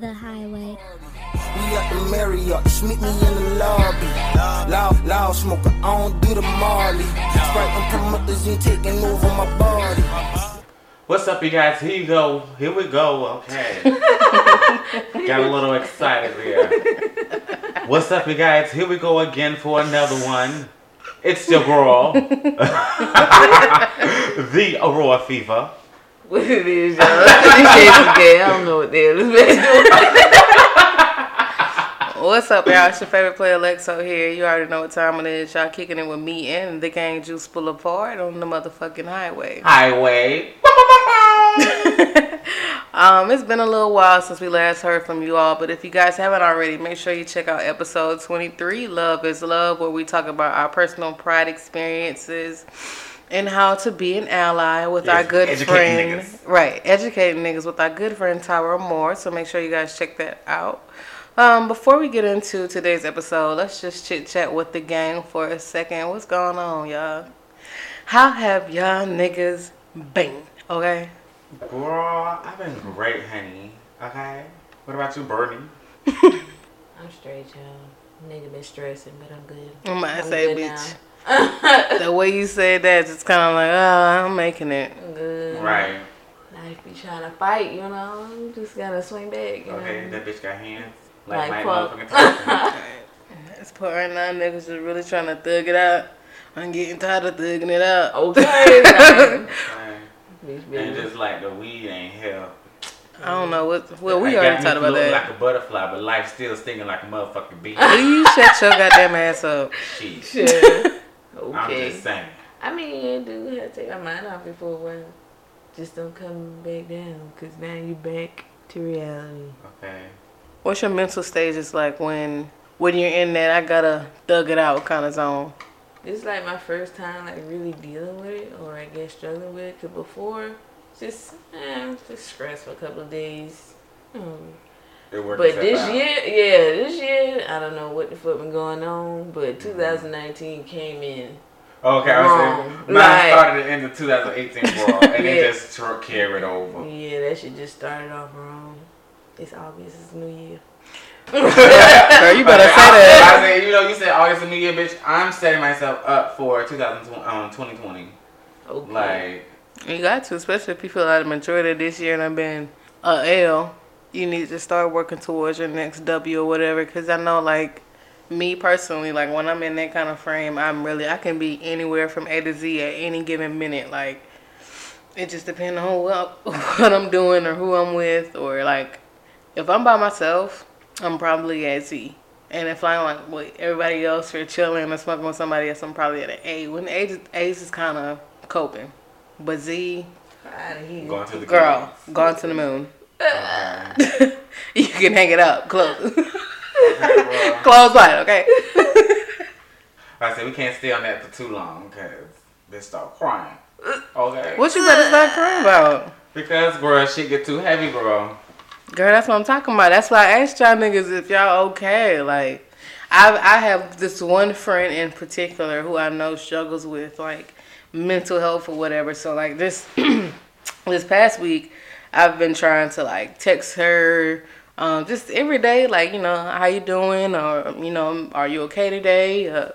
The highway. We at the Marriott, just meet me in the lobby. Loud, loud smoker, I don't do the Marley. Sprite and promoters ain't taking over my body. What's up, you guys? Here you go. Here we go. Okay. Got a little excited here. What's up, you guys? Here we go again for another one. It's your girl, the Aurora Fever. What it is, y'all? this shit gay. I don't know what the hell this man doing. What's up, y'all? It's your favorite player, Lexo here. You already know what time it is. Y'all kicking it with me and the gang Juice Boulevard on the motherfucking highway. Highway. Um, it's been a little while since we last heard from you all, but if you guys haven't already, make sure you check out episode 23, Love is Love, where we talk about our personal pride experiences and how to be an ally with Yes, our good educating friend. niggas. Right, educating niggas with our good friend Tyra Moore. So make sure you guys check that out. Um, before we get into today's episode, let's just chit chat with the gang for a second. What's going on, y'all? How have y'all niggas been? Okay. Girl, I've been great, honey. Okay. What about you, Bernie? I'm straight, y'all. Nigga been stressing, but I'm good. I'm gonna I'm say, good bitch. the way you said that, it's kind of like, oh, I'm making it. Good. Right. Life be trying to fight, you know. You just gotta swing back. You Okay, know? that bitch got hands. Like, Like my fuck. motherfucking Tyson. This part right now, niggas is really trying to thug it out. I'm getting tired of thugging it out. Okay. like, Right. And just like the weed ain't hell. I don't know what. Well, we I already talked about that. like a butterfly, but life still stinging like a motherfucking bee. you shut your goddamn ass up. Shit. Sure. I'm okay. just saying. I mean, you do have to take our mind off it for a while. Just don't come back down, cause now you're back to reality. Okay. What's your mental stages like when when you're in that I gotta thug it out kind of zone? This is like my first time like really dealing with it, or I guess struggling with it. Cause before, just eh, just stress for a couple of days. Hmm. It worked But this out. year, yeah, this year, I don't know what the fuck been going on, but 2019 came in. Okay, I was Wrong. saying, mine Like- started at the end of 2018, bro, and Yeah. it just tr- carried over. Yeah, that shit just started off wrong. It's August, it's New Year. Girl, you better say that. I, I said, you know, you said August and New Year, bitch. I'm setting myself up for 2020, um, 2020. Okay. Like, You got to, especially if you feel like the majority of this year and I've been a L. You need to start working towards your next W or whatever. Cause I know, like me personally, like when I'm in that kind of frame, I'm really I can be anywhere from A to Z at any given minute. Like it just depends on what what I'm doing or who I'm with, or like if I'm by myself, I'm probably at Z. And if I'm like with everybody else or chilling or smoking with somebody else, I'm probably at an A. When A A's is kind of coping, but Z, Out of here. going to the girl, gone to the moon. Okay. you can hang it up, close, Well, close wide, okay. I said we can't stay on that for too long because they start crying. Okay. What you better start crying about? Because, girl, shit get too heavy, girl. Girl, that's what I'm talking about. That's why I asked y'all niggas if y'all okay. Like, I I have this one friend in particular who I know struggles with like mental health or whatever. So like this this past week, I've been trying to like text her. Um, just every day, like you know, how you doing, or you know, are you okay today? Uh,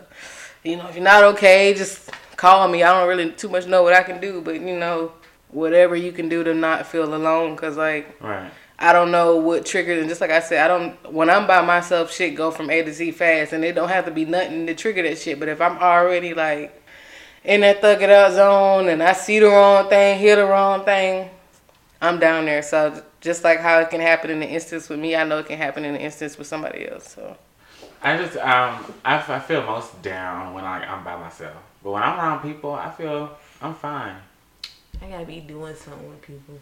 you know, if you're not okay, just call me. I don't really too much know what I can do, but you know, whatever you can do to not feel alone, cause like Right. I don't know what triggered, and just like I said, I don't. When I'm by myself, shit go from A to Z fast, and it don't have to be nothing to trigger that shit. But if I'm already like in that thug it out zone, and I see the wrong thing, hear the wrong thing, I'm down there. So just like how it can happen in the instance with me, I know it can happen in the instance with somebody else. So I just um I, f- I feel most down when I, I'm by myself, but when I'm around people, I feel I'm fine. I gotta be doing something with people.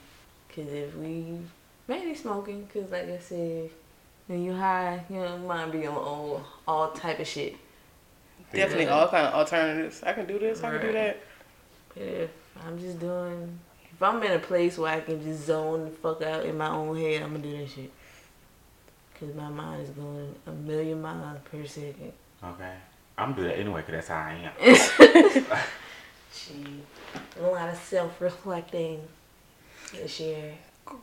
Cause if we mainly smoking, cause like I said, when you high, you know, mind be on all all type of shit. definitely Yeah. all kind of alternatives. I can do this. I can do that. But if I'm just doing, if I'm in a place where I can just zone the fuck out in my own head, I'm gonna do that shit. Cause my mind is going a million miles per second. Okay. I'm gonna do that anyway, cause that's how I am. She, a lot of self reflecting this year.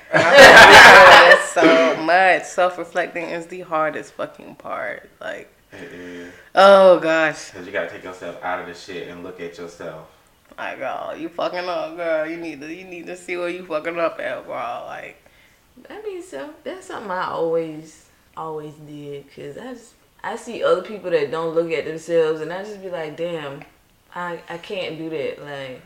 That's so much. Self reflecting is the hardest fucking part. Like, It is. oh gosh. Because you got to take yourself out of the shit and look at yourself. Like, oh, you fucking up, girl. You need to, you need to see where you fucking up at, bro. Like, I mean, so that's something I always, always did. Cause I just, I see other people that don't look at themselves, and I just be like, damn, I, I can't do that. Like,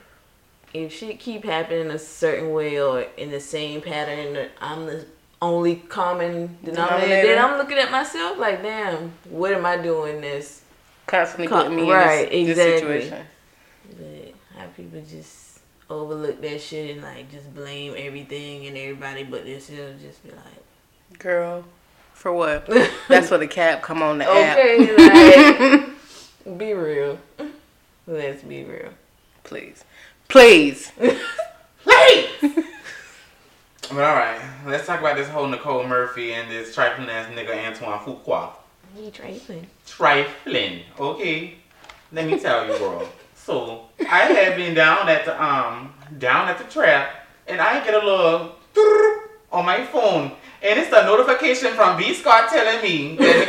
if shit keep happening a certain way or in the same pattern, I'm the only common denominator. Then I'm looking at myself like, damn, what am I doing this? constantly Con- putting me right, in this, exactly. this situation. But how people just overlook that shit and like just blame everything and everybody but themselves. Just be like, Girl, for what? That's what the cap come on the app. okay, like, be real. Let's be real. Please. Please. But alright, let's talk about this whole Nicole Murphy and this trifling ass nigga Antoine Fuqua. He trifling. Trifling, okay? Let me tell you, bro. So, I had been down at the, um, down at the trap, and I get a little on my phone, and it's a notification from B Scott telling me that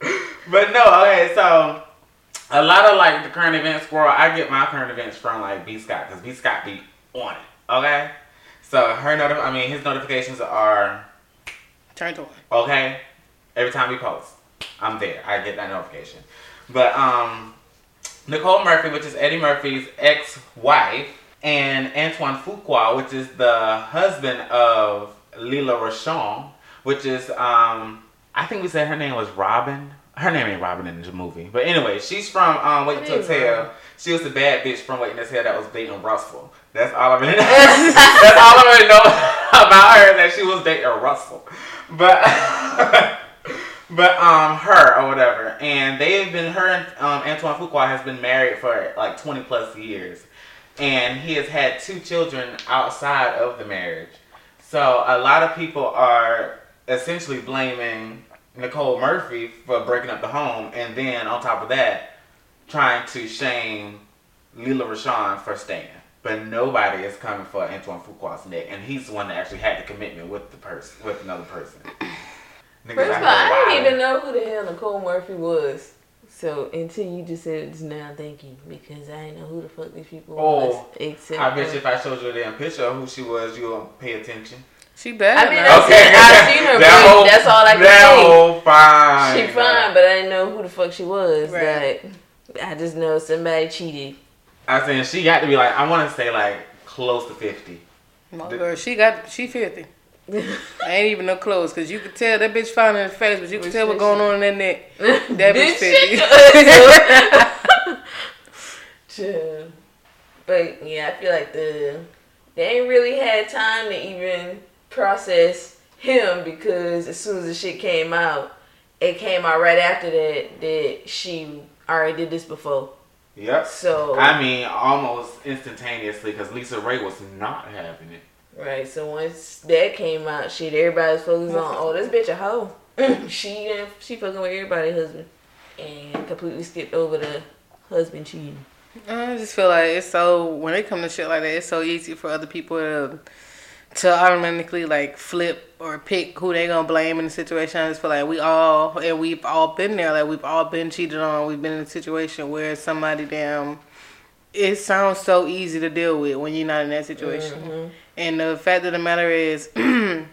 Nicole but no, okay, so a lot of like the current events squirrel, I get my current events from like B Scott because B Scott be on it. Okay, so her notif- I mean his notifications are Turned on. okay. Every time we post, I'm there. I get that notification. But um, Nicole Murphy, which is Eddie Murphy's ex-wife, and Antoine Fuqua, which is the husband of Lela Rochon, which is um, I think we said her name was Robin. Her name ain't Robin in the movie, but anyway, she's from um, Waiting to It is Exhale. Robin. She was the bad bitch from Waiting to Exhale that was dating Russell. That's all I really know. That's all I really know about her that she was dating Russell. But but um her or whatever. And they have been her and um Antoine Fuqua has been married for like twenty plus years. And he has had two children outside of the marriage. So a lot of people are essentially blaming Nicole Murphy for breaking up the home and then on top of that trying to shame Lela Rochon for staying. But nobody is coming for Antoine Fuqua's neck, and he's the one that actually had the commitment with the person, with another person. Niggas First of all, I didn't even know who the hell Nicole Murphy was. So until you just said it just now, thank you because I didn't know who the fuck these people Oh, was. Except I bet for- you if I showed you a damn picture of who she was, you'll pay attention. She bad. I mean, now. I've seen- I've seen her That whole- that's all I can that say. whole fine. she fine, but I didn't know who the fuck she was. Right. Like I just know somebody cheated. I saying she got to be like I want to say like close to fifty. My girl, she got she filthy. I ain't even no clothes because you could tell that bitch fine in the face, but you could tell what's going on in that neck. That bitch Bitch. filthy. Chill. But yeah, I feel like the they ain't really had time to even process him because as soon as the shit came out, it came out right after that that she already did this before. Yep. So I mean, almost instantaneously because LisaRaye was not having it. Right, so once that came out, shit, everybody's focused on oh this bitch a hoe. she uh, she fucking with everybody's husband and completely skipped over the husband cheating. I just feel like it's so when it comes to shit like that, it's so easy for other people to to automatically like flip or pick who they gonna blame in the situation. I just feel like we all and we've all been there. Like we've all been cheated on. We've been in a situation where somebody damn. It sounds so easy to deal with when you're not in that situation. And the fact of the matter is,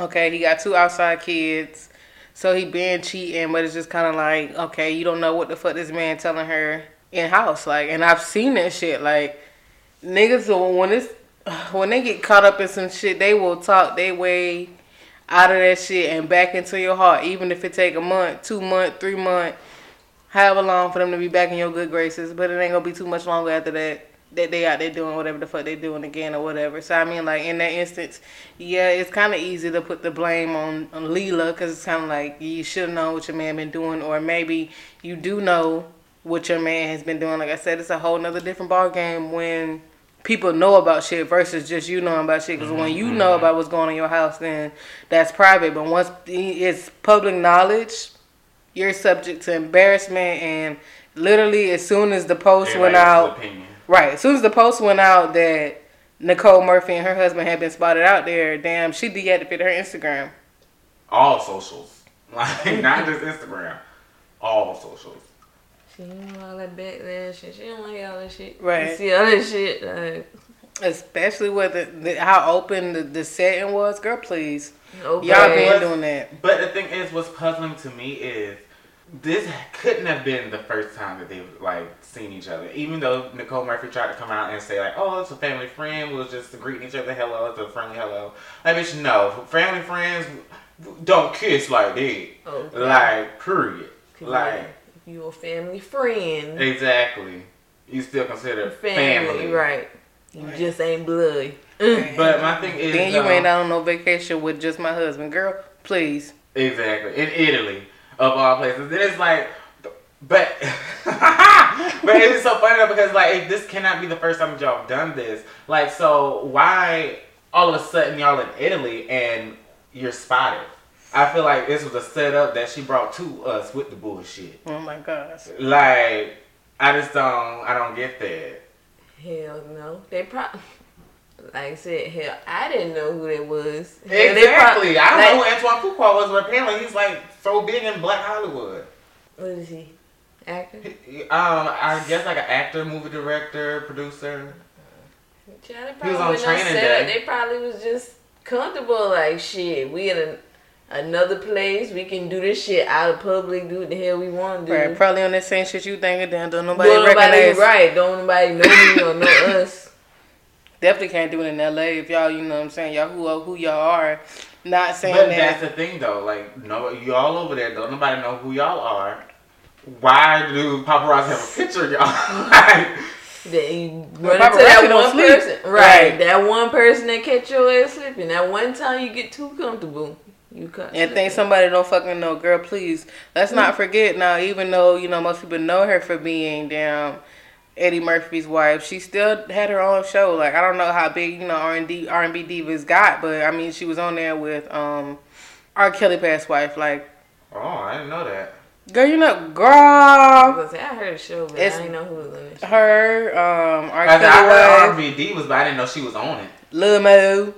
okay, he got two outside kids. So he been cheating, but it's just kind of like, okay, you don't know what the fuck this man telling her in house, like, and I've seen that shit, like, niggas when it's when they get caught up in some shit, they will talk their way out of that shit and back into your heart, even if it take a month, two month, three month, however long for them to be back in your good graces. But it ain't gonna be too much longer after that that they out there doing whatever the fuck they doing again or whatever. So I mean, like in that instance, yeah, it's kind of easy to put the blame on, on Lela because it's kind of like you should know what your man been doing, or maybe you do know what your man has been doing. Like I said, it's a whole nother different ball game when people know about shit versus just you knowing about shit. Because when you mm-hmm. know about what's going on in your house, then that's private. But once it's public knowledge, you're subject to embarrassment and literally as soon as the post went Everybody out opinion. Right. As soon as the post went out that Nicole Murphy and her husband had been spotted out there, damn, she deactivated her Instagram. All socials, like not just Instagram, all socials. She don't want all that backlash and she don't like all that shit. Right. You see all that shit. Like, Especially with the, the, how open the, the setting was. Girl, please. okay. Y'all been doing that. But the thing is, what's puzzling to me is this couldn't have been the first time that they've like seen each other. Even though Nicole Murphy tried to come out and say like, "Oh, it's a family friend," we was just greeting each other, "Hello," it's a friendly hello. Like, bitch, no, family friends don't kiss like that. Okay. Like, period. If Like, you a family friend, exactly. You still consider family, family, right? You Right. just ain't blood. But my thing is, Then you um, ain't out on no vacation with just my husband. Girl, please. Exactly. In Italy, of all places. Then it's like, but, but it's so funny though because like if this cannot be the first time y'all have done this. Like, so why all of a sudden y'all in Italy and you're spotted? I feel like this was a setup that she brought to us with the bullshit. Oh my gosh. Like, I just don't, I don't get that. Hell no. They probably, like I said, hell, I didn't know who that was. Hell, they prob- Exactly. I don't like- know who Antoine Fuqua was, but apparently he's like so big in Black Hollywood. What is he? Actor? Um, I guess like an actor, movie director, producer. Child, they He was probably on wasn't no training day. They probably was just comfortable. Like shit, we in a, another place. We can do this shit out of public. Do what the hell we want to do. Right, probably on that same shit you thinking, damn, don't nobody Don't nobody recognize. right? Don't nobody know me or know us. Definitely can't do it in LA if y'all, you know what I'm saying, y'all who uh, who y'all are. Not saying But that. that's the thing though, like no, you all over there. Don't nobody know who y'all are. Why do paparazzi have a picture of y'all? Like, That run into that one person, right? Right. That one person that catch your ass slipping. That one time you get too comfortable, you cut. and think somebody don't fucking know, girl. Please, let's not mm-hmm. forget now. Even though you know most people know her for being damn Eddie Murphy's wife, she still had her own show. Like I don't know how big you know R and D R and B divas got, but I mean she was on there with um R Kelly past wife. Like oh, I didn't know that. girl, you know, I girl, was say I heard a show, but It's- I didn't know who was on it. her um R I, I Kelly heard wife, R&B was, but I didn't know she was on it. Lil Mo.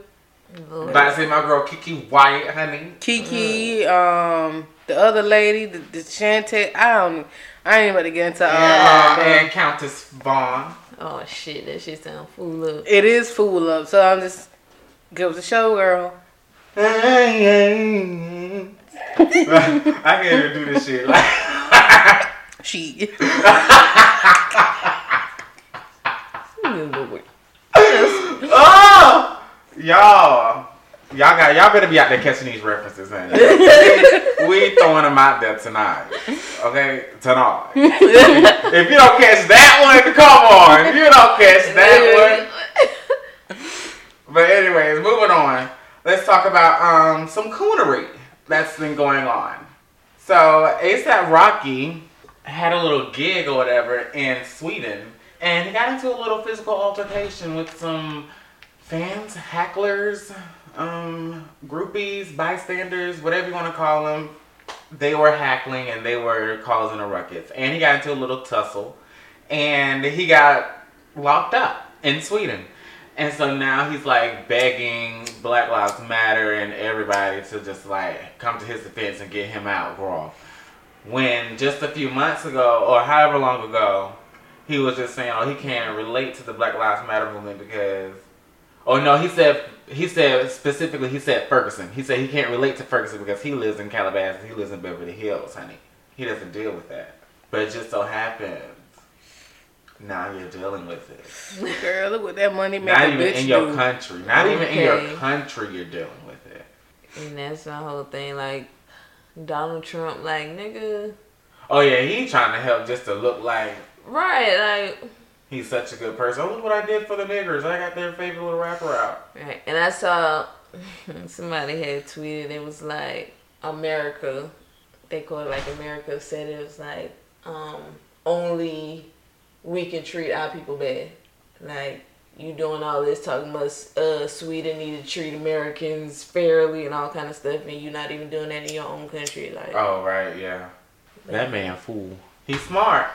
Lord. But I say my girl KeKe Wyatt, honey. KeKe, um, the other lady, the, the Shantae. I don't. I ain't about to get into all And, that. uh, and Countess Vaughn. Oh shit, that shit sound fool up. It is fool up, so I'm just give us a show, girl. I can't even do this shit. Like, She. oh, y'all, y'all got y'all better be out there catching these references, man. we throwing them out there tonight. Okay, tonight. if you don't catch that one, come on. If you don't catch that one. But anyways, moving on. Let's talk about um some coonery that's been going on. So ASAP Rocky had a little gig or whatever in Sweden, and he got into a little physical altercation with some fans, hecklers, um, groupies, bystanders, whatever you want to call them. They were hackling and they were causing a ruckus, and he got into a little tussle, and he got locked up in Sweden. And so now he's like begging Black Lives Matter and everybody to just like come to his defense and get him out raw. When just a few months ago, or however long ago, he was just saying, "Oh, he can't relate to the Black Lives Matter movement because." Oh no, he said he said specifically he said Ferguson. He said he can't relate to Ferguson because he lives in Calabasas. He lives in Beverly Hills, honey. He doesn't deal with that. But it just so happens now you're dealing with it. Girl, look what that money make Not a even bitch in your do. country. Not even in your country you're dealing with it. And that's my whole thing. Like Donald Trump, like nigga, Oh yeah, he trying to help just to look like right? Like he's such a good person. Look what I did for the niggers. I got their favorite little rapper out. Right. And I saw somebody had tweeted it was like America. They call it like America said it was like um only we can treat our people bad. Like you doing all this talking about uh Sweden need to treat Americans fairly and all kind of stuff and you're not even doing that in your own country. Like Oh right, yeah. That man fool. He's smart.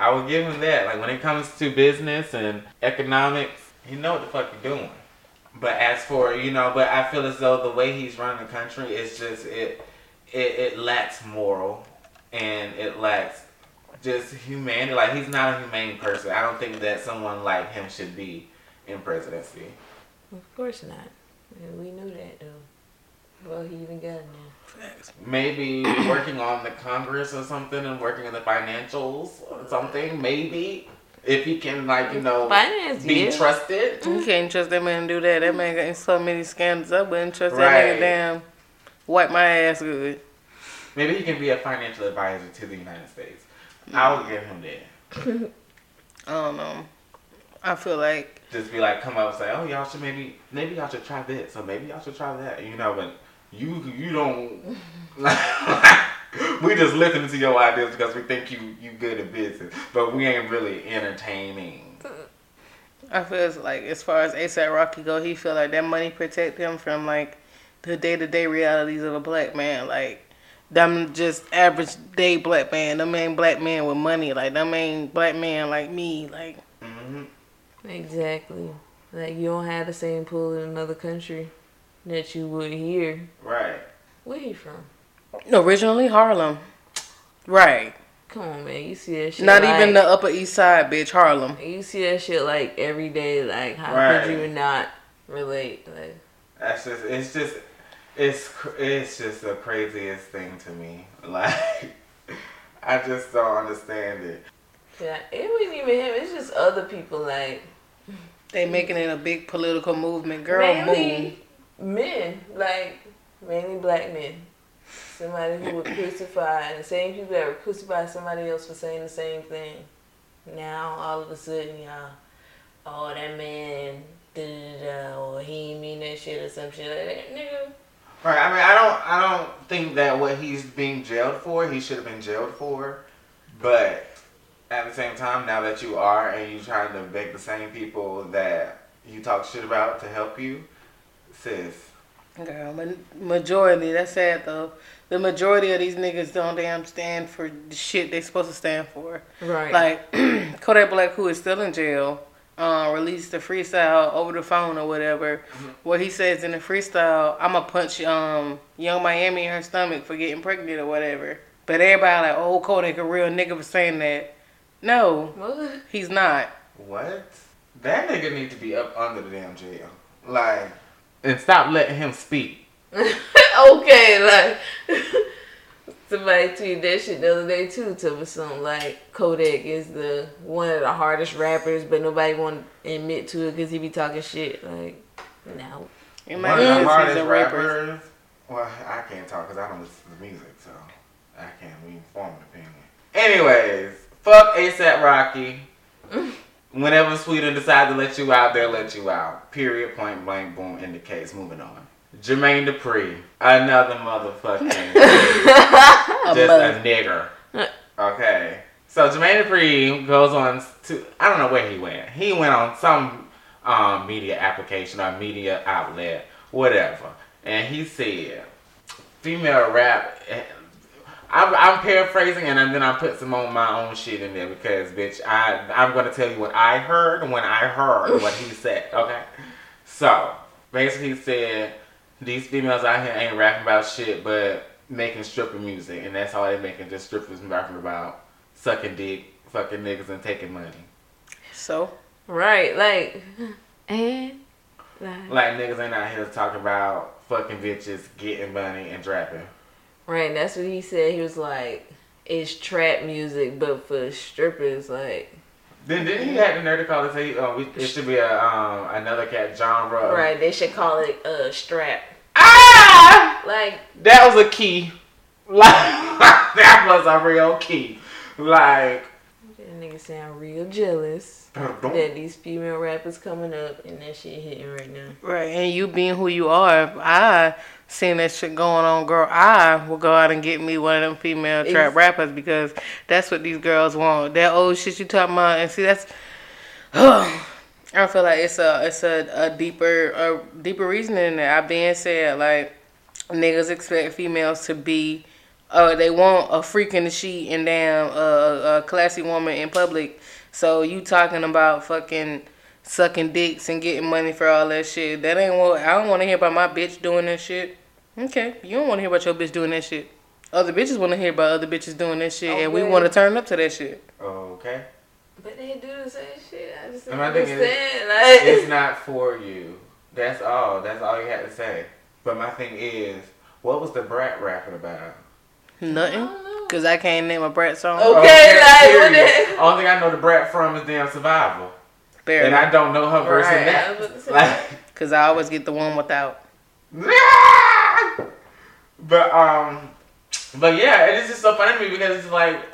I will give him that. Like when it comes to business and economics, He know what the fuck he doing. But as for you know, but I feel as though the way he's running the country is just it, it, it lacks moral, and it lacks just humanity. Like he's not a humane person. I don't think that someone like him should be in presidency. Of course not. We knew that though. Well, he even got there. Maybe working on the Congress or something, and working in the financials or something. Maybe if he can, like you know, Finance, be yeah. trusted. You can't trust that man to do that. That man got in so many scandals. I wouldn't trust Right. that nigga damn wipe my ass good. Maybe he can be a financial advisor to the United States. I would give him that. I don't know. I feel like Just be like, come up and say, oh, y'all should maybe, maybe y'all should try this, or maybe y'all should try that. You know, but you, you don't. we just listen to your ideas because we think you, you good at business, but we ain't really entertaining. I feel like as far as ASAP Rocky go, he feel like that money protect him from like the day to day realities of a black man. Like them just average day black man. Them ain't black man with money. Like them ain't black man like me. Like hmm Exactly. Like you don't have the same pull in another country that you would hear. Right. Where he from? originally Harlem, right? Come on, man. You see that shit. Not like, even the Upper East Side, bitch. Harlem. You see that shit like every day. Like how Right. could you not relate? Like That's just, it's just. It's it's just the craziest thing to me. Like, I just don't understand it. yeah, it wasn't even him. It's just other people. Like They making it a big political movement. Girl, move. Men. Like mainly black men. Somebody who would crucify and the same people that would crucify somebody else for saying the same thing. Now all of a sudden, y'all, oh that man, da da da, or he mean that shit or some shit like that, nigga. Right. I mean, I don't. I don't think that what he's being jailed for, he should have been jailed for. But at the same time, now that you are and you trying to beg the same people that you talk shit about to help you, sis. Girl, ma- majority. That's sad though. The majority of these niggas don't damn stand for the shit they supposed to stand for. Right. Like Kodak Black, who is still in jail, uh, released a freestyle over the phone or whatever, where he says in the freestyle, "I'ma punch um Yung Miami in her stomach for getting pregnant or whatever." But everybody like, "Oh, Kodak a real nigga for saying that." No, What? he's not. What? That nigga need to be up under the damn jail. Like, and stop letting him speak. okay, like somebody tweeted that shit the other day too. To me something like Kodak is the one of the hardest rappers, but nobody want to admit to it because he be talking shit. Like, no. In One my of the hardest a rapper. rappers. Well, I can't talk because I don't listen to music, so I can't even form an opinion. Anyways, fuck ASAP Rocky. Whenever Sweden decides to let you out, they'll let you out. Period. Point blank. Boom. In the case. Moving on. Jermaine Dupri, another motherfucking just a nigger. Okay. So Jermaine Dupri goes on to I don't know where he went. He went on some um, media application or media outlet, whatever, and he said, "Female rap." I'm, I'm paraphrasing and then I put some on my own shit in there because, bitch, I I'm gonna tell you what I heard when I heard what he said. Okay, so basically he said these females out here ain't rapping about shit but making stripper music, and that's all they making just strippers rapping about sucking dick, fucking niggas, and taking money. So Right, like, and like, Like niggas ain't out here talking about fucking bitches, getting money, and trapping. Right. That's what he said. He was like, it's trap music, but for strippers. Like, Then didn't he have the nerve to call it say uh, we, it should be a um another cat genre? right? They should call it uh strap. Ah, Like, that was a key. Like that was a real key. Like that nigga sound real jealous don't that these female rappers coming up and that shit hitting right now. Right, and you being who you are, I seen that shit going on, girl, I will go out and get me one of them female trap rappers because that's what these girls want. That old shit you talking about, and see that's. I feel like it's a it's a, a deeper a deeper reasoning that. I being said like niggas expect females to be. Uh, they want a freak in the sheet and damn uh, a classy woman in public. So you talking about fucking sucking dicks and getting money for all that shit. That ain't what I don't want to hear about my bitch doing that shit. Okay, you don't want to hear about your bitch doing that shit. Other bitches want to hear about other bitches doing that shit, and we want to turn up to that shit. Okay. But they do the same shit. I just don't And my thing is, understand. Like, It's not for you. That's all. That's all you had to say. But my thing is, what was Da Brat rapping about? Nothing, cause I can't name a brat song. Okay, Okay, like, what the- Only thing I know Da Brat from is damn survival, Barely, and I don't know her verse in Right, I that. was about. Like, cause I always get the one without. but um, but yeah, it is just so funny to me because it's like,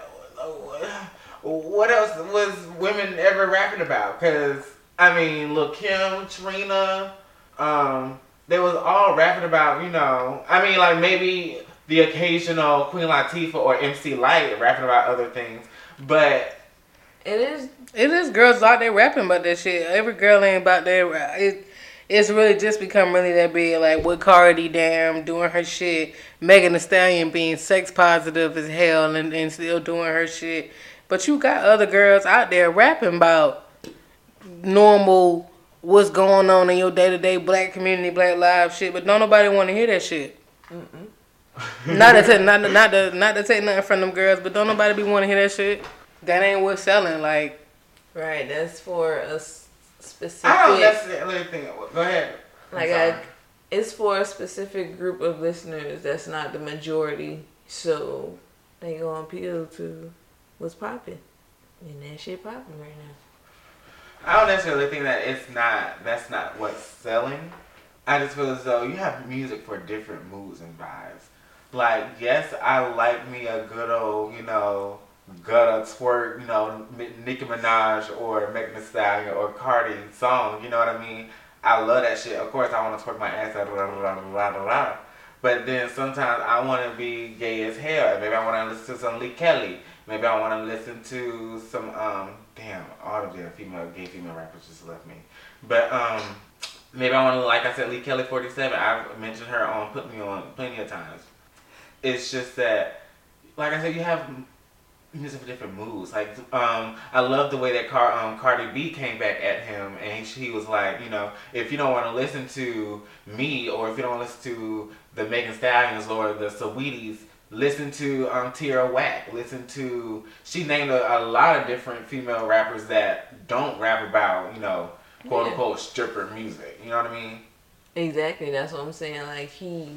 what else was women ever rapping about? Because I mean, look, Kim, Trina, um, they was all rapping about, you know, I mean, like maybe the occasional Queen Latifah or MC Lyte rapping about other things, but It is. It is girls out there rapping about that shit. Every girl ain't about that. It, it's really just become really that big. Like with Cardi, damn, doing her shit. Megan Thee Stallion being sex positive as hell and, and still doing her shit. But you got other girls out there rapping about normal, what's going on in your day to day black community, black lives shit. But don't nobody want to hear that shit. not to take, not to, not to not to take nothing from them girls, but don't nobody be want to hear that shit. That ain't what's selling. Like. Right, that's for a s- specific. I don't necessarily think. Go ahead. I'm like. I, it's for a specific group of listeners. That's not the majority, so they gonna appeal to what's popping, and that shit popping right now. I don't necessarily think that it's not. That's not what's selling. I just feel as though you have music for different moods and vibes. Like, yes, I like me a good old, you know, gutter twerk, you know, Nicki Minaj or Megan Thee Stallion or Cardi song. You know what I mean? I love that shit. Of course, I want to twerk my ass out. Blah, blah, blah, blah, blah. But then sometimes I want to be gay as hell. Maybe I want to listen to some Leikeli. Maybe I want to listen to some um damn all of the female gay female rappers just left me. But um maybe I want to like I said Leikeli 47. I've mentioned her on Put Me On plenty of times. It's just that like I said you have music for different moods. Like um I love the way that Car- um, Cardi B came back at him and he, he was like, you know, if you don't want to listen to me or if you don't listen to the Megan Stallions or the Saweeties Listen to um, Tierra Whack. Listen to she named a, a lot of different female rappers that don't rap about you know quote Yeah. unquote stripper music. You know what I mean? Exactly, that's what I'm saying. Like he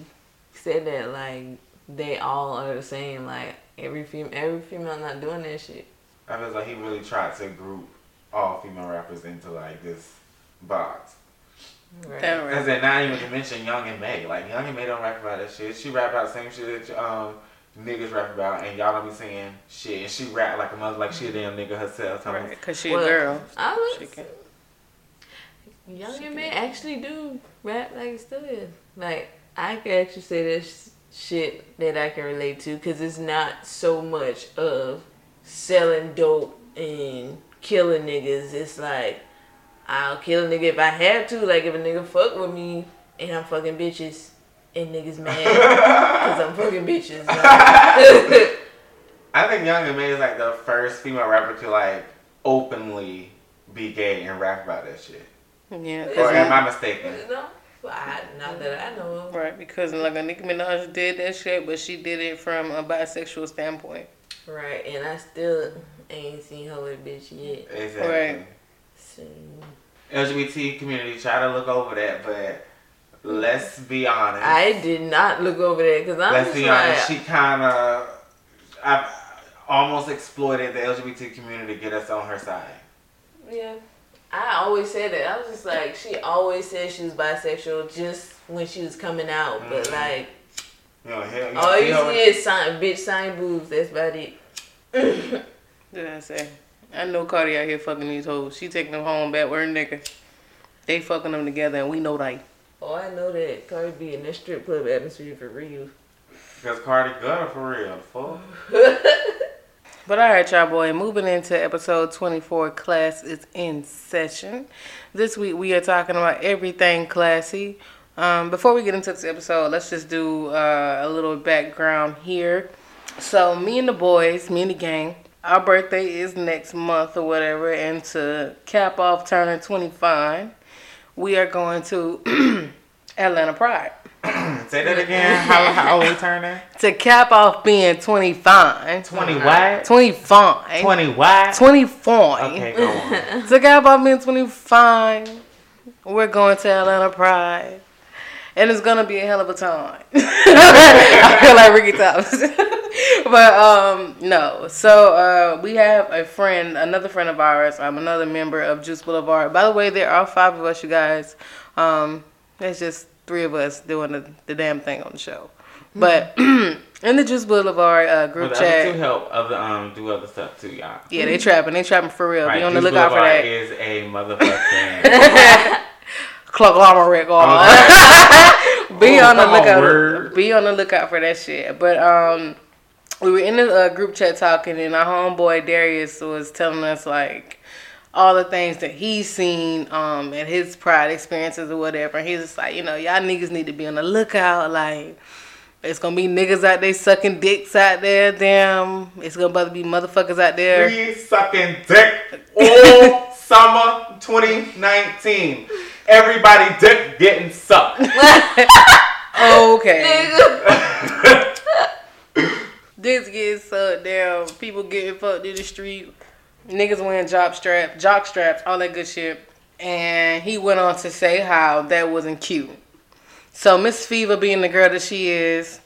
said that like they all are the same. Like every female, every female not doing that shit. I feel like he really tried to group all female rappers into like this box. Right. That right. As in, not even to mention Young M.A. Like Young M.A don't rap about that shit. She rap about the same shit that um niggas rap about, and y'all don't be saying shit. And she rap like a mother, like she a damn nigga herself. Right, cause she Well, a girl. I She can- young M.A actually do rap like it still is. Like I can actually say this shit that I can relate to because it's not so much of selling dope and killing niggas. It's like I'll kill a nigga if I have to. Like if a nigga fuck with me and I'm fucking bitches and niggas mad because I'm fucking bitches. Like, I think Young M.A is like the first female rapper to like openly be gay and rap about that shit. Yeah, Or 'cause am I- I mistaken? no, well, I, not that I know of. right because like a Nicki Minaj did that shit, but she did it from a bisexual standpoint. Right, and I still ain't seen her with a bitch yet. Exactly. Right. So, LGBT community try to look over that, but let's be honest. I did not look over that because I'm let's just be like, honest. She kind of, I've almost exploited the LGBT community to get us on her side. yeah. I always said that. I was just like, she always said she was bisexual just when she was coming out, but Mhm. like, You know, hell, you all see you her- see is sign, bitch sign boobs. That's about it. Did I say? I know Cardi out here fucking these hoes. She taking them home back with her nigga. They fucking them together, and we know that. Oh, I know that Cardi be in that strip club atmosphere for real. Because Cardi got her for real. Fuck. But all right, y'all boy, moving into episode 24, class is in session. This week we are talking about everything classy. Um, before we get into this episode, let's just do uh, a little background here. So, me and the boys, me and the gang, our birthday is next month or whatever, and to cap off turning 25, we are going to Atlanta Pride. Say that again. How, how old we turning? To cap off being 25. 20 what? 25. 20 what? 25. Okay, go on. To cap off being 25, we're going to Atlanta Pride. And it's gonna be a hell of a time. I feel like Ricky Thomas. but um no. So uh we have a friend, another friend of ours, I'm another member of Juice Boulevard. By the way, there are five of us, you guys. Um there's just three of us doing the, the damn thing on the show. But in the Juice Boulevard uh, group Well, the chat, help other um do other stuff too, y'all. yeah, they trapping. They trapping for real. Right, Be on the Juice lookout for Boulevard that. is a motherfucking. conglomerate going on. be Oh, on the lookout. word. be on the lookout for that shit. But um, we were in the uh, group chat talking, and our homeboy Darius was telling us like all the things that he's seen um and his pride experiences or whatever. And he's just like, you know, y'all niggas need to be on the lookout. Like, it's gonna be niggas out there sucking dicks out there. Damn, it's gonna be motherfuckers out there. Free sucking dick all summer 2019. Everybody dick getting sucked. Okay. Nigga. Dicks getting sucked down, people getting fucked in the street, niggas wearing jock strap, jock straps, all that good shit. And he went on to say how that wasn't cute. So Miss Fever, being the girl that she is,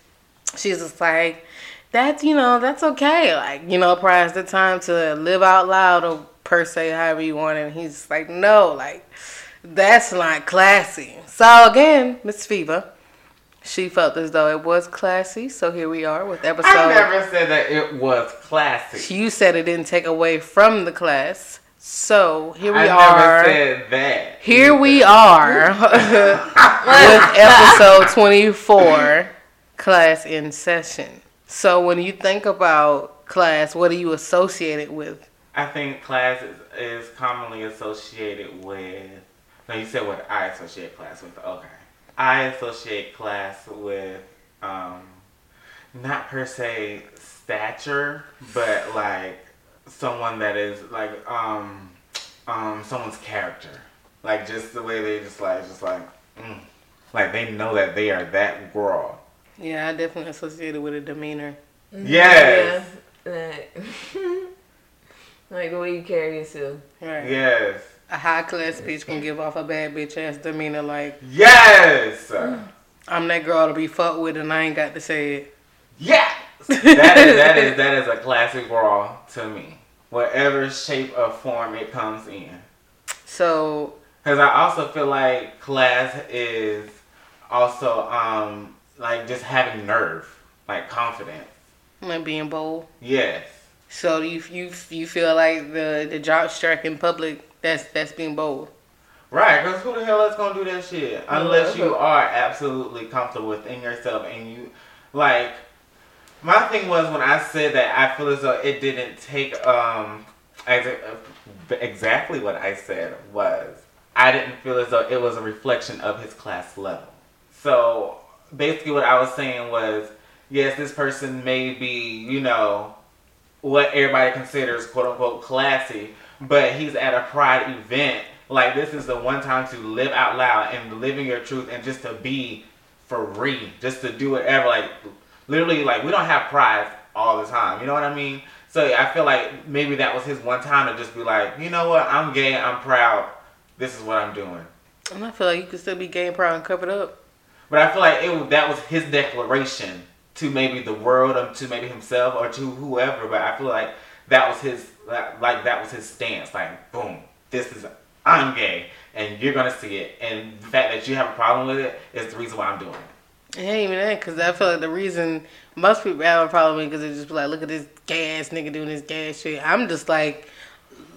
she's just like, that's you know, that's okay. Like you know, pride's the time to live out loud or per se, however you want. it. And he's like, no, like that's not classy. So again, Miss Fever. She felt as though it was classy, so here we are with episode. I never said that it was classy. You said it didn't take away from the class. So here we I are. never said that. Here we are with episode 24, class in session. So when you think about class, what do you associate it with? I think class is, is commonly associated with. No, you said what I associate class with. Okay. I associate class with, um, not per se stature, but like someone that is like, um, um, someone's character. Like just the way they just like, just like, mm. like they know that they are that girl. Yeah, I definitely associate it with a demeanor. Yes. Yeah, like, like the way you carry yourself. Right. Yes. A high class bitch can give off a bad bitch ass demeanor like, Yes. I'm that girl to be fucked with and I ain't got to say it. Yes. that is that is that is a classic brawl to me. Whatever shape or form it comes in. So Because I also feel like class is also um like just having nerve, like confidence. like being bold. Yes. So you you you feel like the the jock strap in public that's that's being bold. Right, because who the hell is gonna do that shit unless you are absolutely comfortable within yourself and you like. My thing was when I said that I feel as though it didn't take um ex- exactly what I said was I didn't feel as though it was a reflection of his class level. So basically, what I was saying was yes, this person may be you know what everybody considers quote unquote classy, but he's at a pride event. Like this is the one time to live out loud and living your truth and just to be free, just to do whatever. Like literally, like we don't have pride all the time. You know what I mean? So I feel like maybe that was his one time to just be like, you know what, I'm gay, I'm proud. This is what I'm doing. And I feel like you could still be gay and proud and covered up. But I feel like it that was his declaration to maybe the world, or to maybe himself, or to whoever. But I feel like that was his like like, that was his stance. Like boom, this is I'm gay, and you're gonna see it. And the fact that you have a problem with it is the reason why I'm doing it. Ain't even that, because I feel like the reason most people have a problem with because they just be like, look at this gay ass nigga doing this gay ass shit. I'm just like,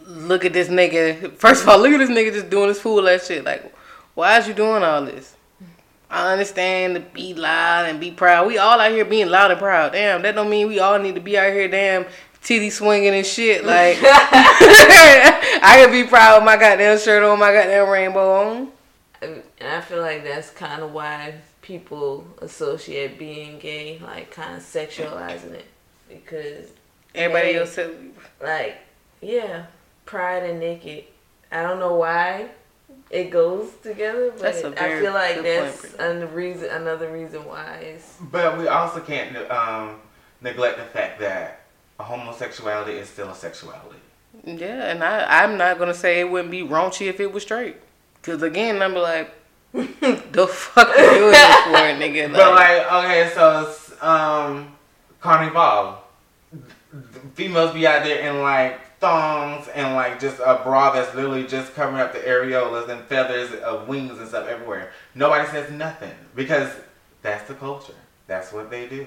look at this nigga. First of all, look at this nigga just doing this fool ass shit. Like, why is you doing all this? I understand to be loud and be proud. We all out here being loud and proud. Damn, that don't mean we all need to be out here damn titty swinging and shit. Like, I could be proud of my goddamn shirt on, my goddamn rainbow on. And I feel like that's kind of why people associate being gay, like kind of sexualizing it, because Everybody Hey. else said, like yeah, pride and naked. I don't know why it goes together, but That's a I very feel like good that's point, another reason. Another reason why it's But we also can't um, neglect the fact that homosexuality is still a sexuality. yeah, and I, I'm not gonna say it wouldn't be raunchy if it was straight. Cause again, I'm like, the fuck you doing this for, nigga? But like, okay, so um, carnival, females be out there in like thongs and like just a bra that's literally just covering up the areolas and feathers of wings and stuff everywhere. Nobody says nothing because that's the culture. That's what they do.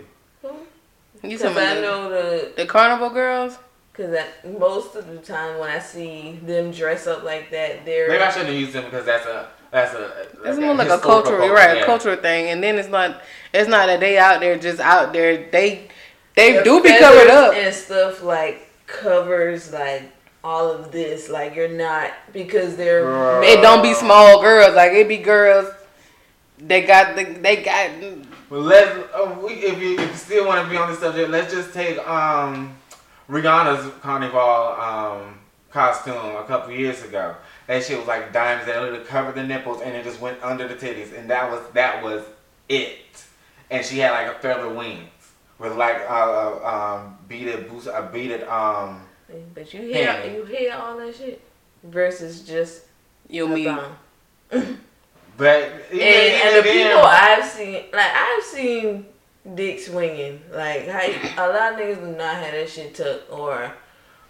You because I the, know the the carnival girls? because most of the time when I see them dress up like that, they're Maybe I shouldn't use them because that's a that's a It's more like a cultural, culture, right? yeah. A cultural thing, and then it's not. It's not that they out there just out there. They they their do be feathers covered up. and stuff like covers like all of this. Like you're not because they're Bruh. It don't be small girls. Like it be girls. They got the they got. Well, let's uh, we, if you if you still want to be on this subject, let's just take um Rihanna's carnival um costume a couple years ago. That shit was like diamonds that literally covered the nipples and it just went under the titties, and that was that was it. And she had like a feather wings with like a, uh um beaded boost, a beaded um. But you hear Yeah. you hear all that shit versus just You a mean thong. But And, even- and the then- people I've seen, like I've seen dick swinging. Like how a lot of niggas do not have that shit tucked or.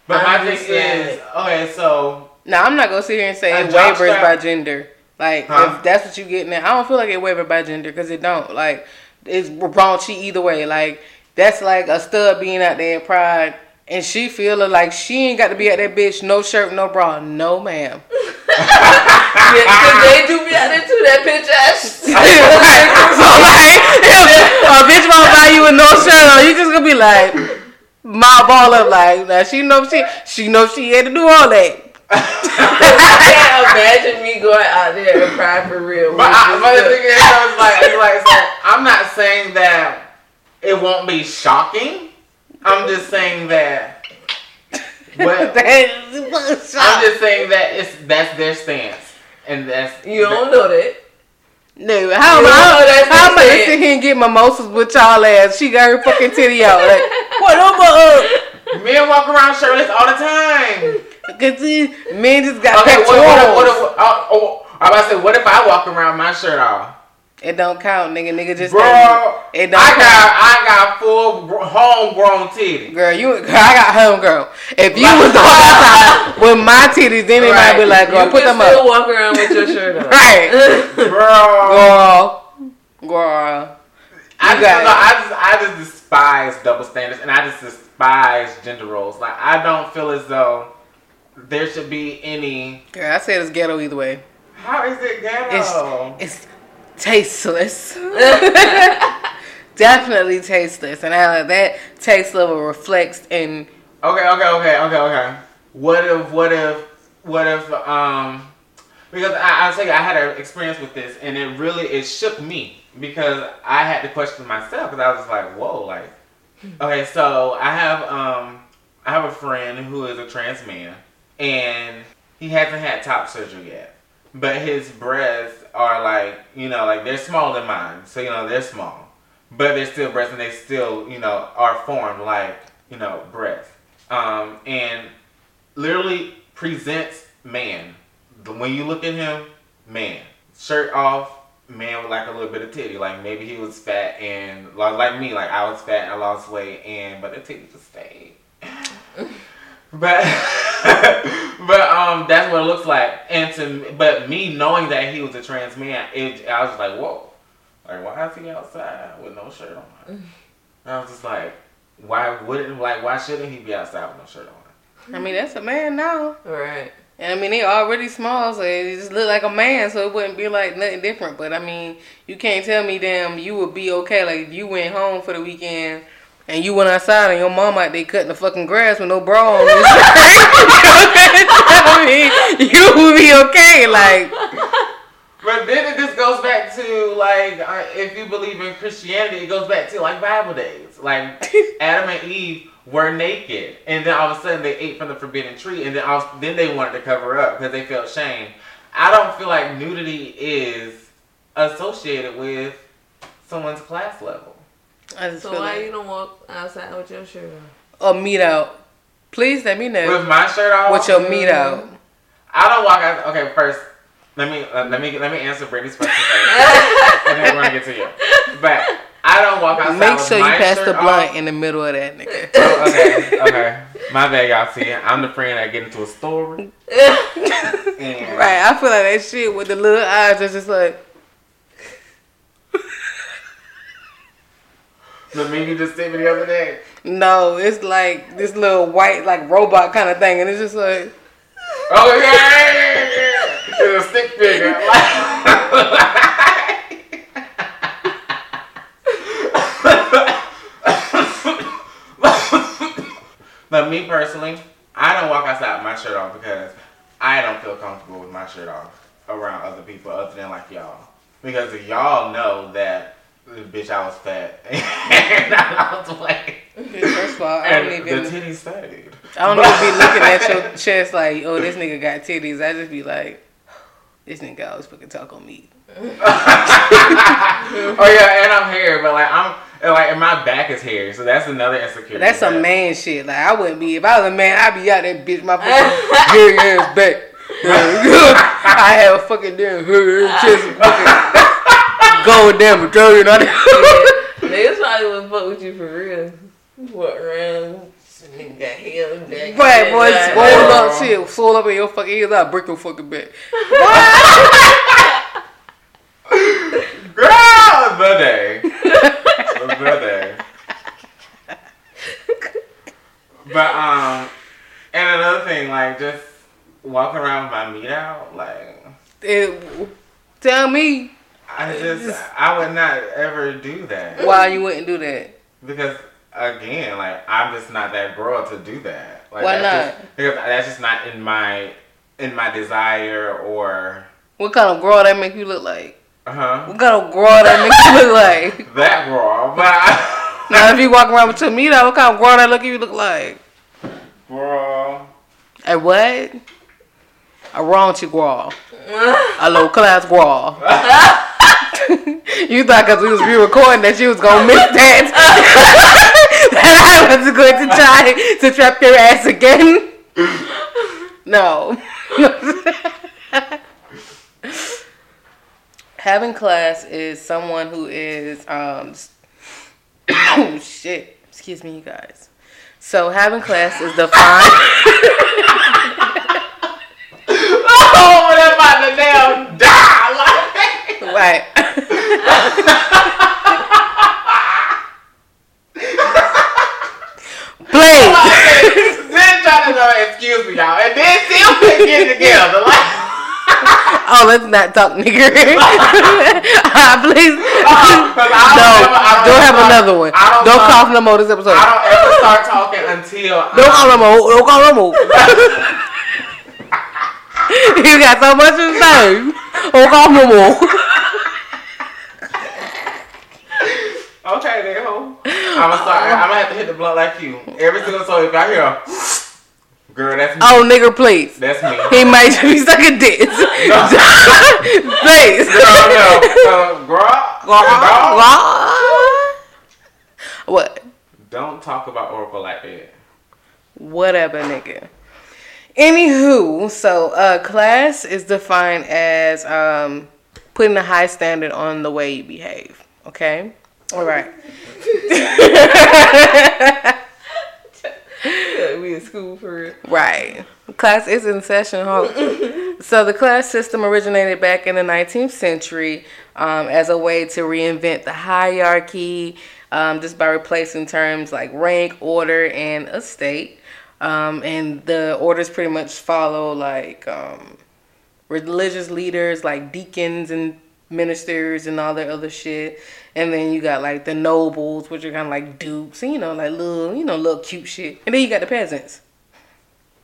But I'm my just thing is, okay, so Now I'm not gonna sit here and say A it wavers strap. by gender. Like Huh? if that's what you're getting at, I don't feel like it wavers by gender because it don't. Like it's raunchy either way. Like that's like a stud being out there in pride. And she feeling like she ain't got to be at that bitch, no shirt, no bra. No, ma'am. Yeah, cause they do be out there too. That bitch ass. so like, if a bitch won't buy you with no shirt on, you just gonna be like, my ball up like, now she know she, she know she had to do all that. I can't imagine me going out there and cry for real. But, I, this but the thing is, I was like, like, so I'm not saying that it won't be shocking. I'm just saying that. Well, I'm just saying that it's that's their stance, and that's you don't know that. No, how am I? How am I what I'm gonna saying. sit here and get mimosas with y'all ass? She got her fucking titty out. Like, what over up? Uh, men walk around shirtless all the time. Cause these men just got Okay, what, pectorals. what, what, what, oh, oh, I'm about to say, what if I walk around my shirt off? It don't count, nigga. Nigga just Bro, it don't I count. got I got full homegrown titties. Girl, you, girl, I got home, girl. If you was the one outside with my titties, then it might be like, girl, you put can them still up. walk around with your shirt on. Right, Bro. girl, girl. I just, no. I just I just despise double standards and I just despise gender roles. Like I don't feel as though there should be any Girl, I say it's ghetto either way. how is it ghetto? It's it's tasteless. Definitely tasteless, and how that taste level reflects in. Okay, okay, okay, okay, okay. What if, what if, what if, um, because I, I'll tell you, I had an experience with this, and it really, it shook me because I had to question myself because I was like, whoa, like, okay, so I have, um, I have a friend who is a trans man, and he hasn't had top surgery yet, but his breasts are like, you know, like they're smaller than mine, so you know they're small, but they're still breasts, and they still, you know, are formed like, you know, breasts um, and literally presents man. When you look at him, man, shirt off, man with like a little bit of titty. Like maybe he was fat and like, like me, like I was fat and I lost weight, and but the titty just stayed. but but um, that's what it looks like. And to but me knowing that he was a trans man, it I was like, whoa, like why is he outside with no shirt on? And I was just like, why wouldn't like why shouldn't he be outside with no shirt on? I mean, that's a man now. Right. And I mean, they already small, so it just look like a man, so it wouldn't be like nothing different. But I mean, you can't tell me, damn, you would be okay. Like if you went home for the weekend and you went outside and your mom out there cutting the fucking grass with no bra on. you know I mean, you would be okay. Like, But then it just goes back to like uh, if you believe in Christianity, it goes back to like Bible days. Like Adam and Eve were naked, and then all of a sudden they ate from the forbidden tree, and then all, then they wanted to cover up because they felt shame. I don't feel like nudity is associated with someone's class level. I just So feel why like you don't walk outside with your shirt on? a meat out. Please let me know With my shirt off, with your meat out. I don't walk out. Okay, first let me uh, let me let me answer Brittany's question first, and then we're gonna get to you. But I don't walk outside. Make with sure you pass the blunt off. in the middle of that nigga. Oh, okay, okay. My bad, y'all. See, I'm the friend that get into a story. And Right, I feel like that shit with the little eyes is just like The meme you just sent me the other day. no, it's like this little white like robot kind of thing, and it's just like Oh yeah, yeah, yeah. It's a stick figure. but me personally, I don't walk outside with my shirt off because I don't feel comfortable with my shirt off around other people other than like y'all. Because y'all know that bitch I was fat and I was white. first of all, I don't the even titties stayed. I don't even be looking at your chest like, oh, this nigga got titties. I just be like, this nigga always fucking talk on me. Oh yeah, and I'm hair, but like I'm and, like and my back is hair, so that's another insecurity. That's some that- man shit. Like I wouldn't be if I was a man. I'd be out there, bitch. My fucking hairy ass back. I have a fucking damn hairy ass chest, fucking going damn maternity. and all that. Niggas probably wouldn't fuck with you for real. Walk around, this nigga got hair on back. Right, boy, Like, swole up shit, swole up in your fucking ears. I'll break your fucking back. Girl, the day, the day. But um, and another thing, like just walking around with my meat out, like It, tell me I just I would not ever do that why you wouldn't do that. because again, like I'm just not that girl to do that. Like, Why that's Just, because that's just not in my in my desire or What kind of girl that make you look like? uh huh What kind of girl that make you look like? that girl. But I, Now, if you walk around with your meat out, what kind of girl that look you look like? girl, A what? A raunchy girl. A low class girl. you thought because we was re-recording that you was gonna miss that. that I was going to try to trap your ass again. No. Having class is someone who is um oh shit. Excuse me, you guys. So having class is defined oh, that about to damn die. Like, right. Please. then trying to know, excuse me, y'all, and then still couldn't get it together. Like, Oh, let's not talk nigger. Ah, Please. uh, 'cause I No, don't, ever, I don't have ever another one. I don't, Don't talk- cough no more this episode. I don't ever start talking until Don't I'm- call no more. Don't call no more. you got so much to say. Don't call no more. Okay, then, ho. I'm gonna start. I'm gonna have to hit the blunt like you every single so if I hear, girl, that's me. Oh, nigga, please. That's me. He might be sucking dick. please. No, no, uh, girl, girl, What? Don't talk about Oracle like that. Whatever, nigga. Anywho, so uh, class is defined as um, putting a high standard on the way you behave. Okay? All right. we in school for real. Right. Class is in session. Huh? so the class system originated back in the 19th century um, as a way to reinvent the hierarchy um, just by replacing terms like rank, order, and estate. Um, and the orders pretty much follow like um, religious leaders like deacons and ministers and all that other shit. And then you got like the nobles, which are kind of like dukes, and you know, like little, you know, little cute shit. And then you got the peasants.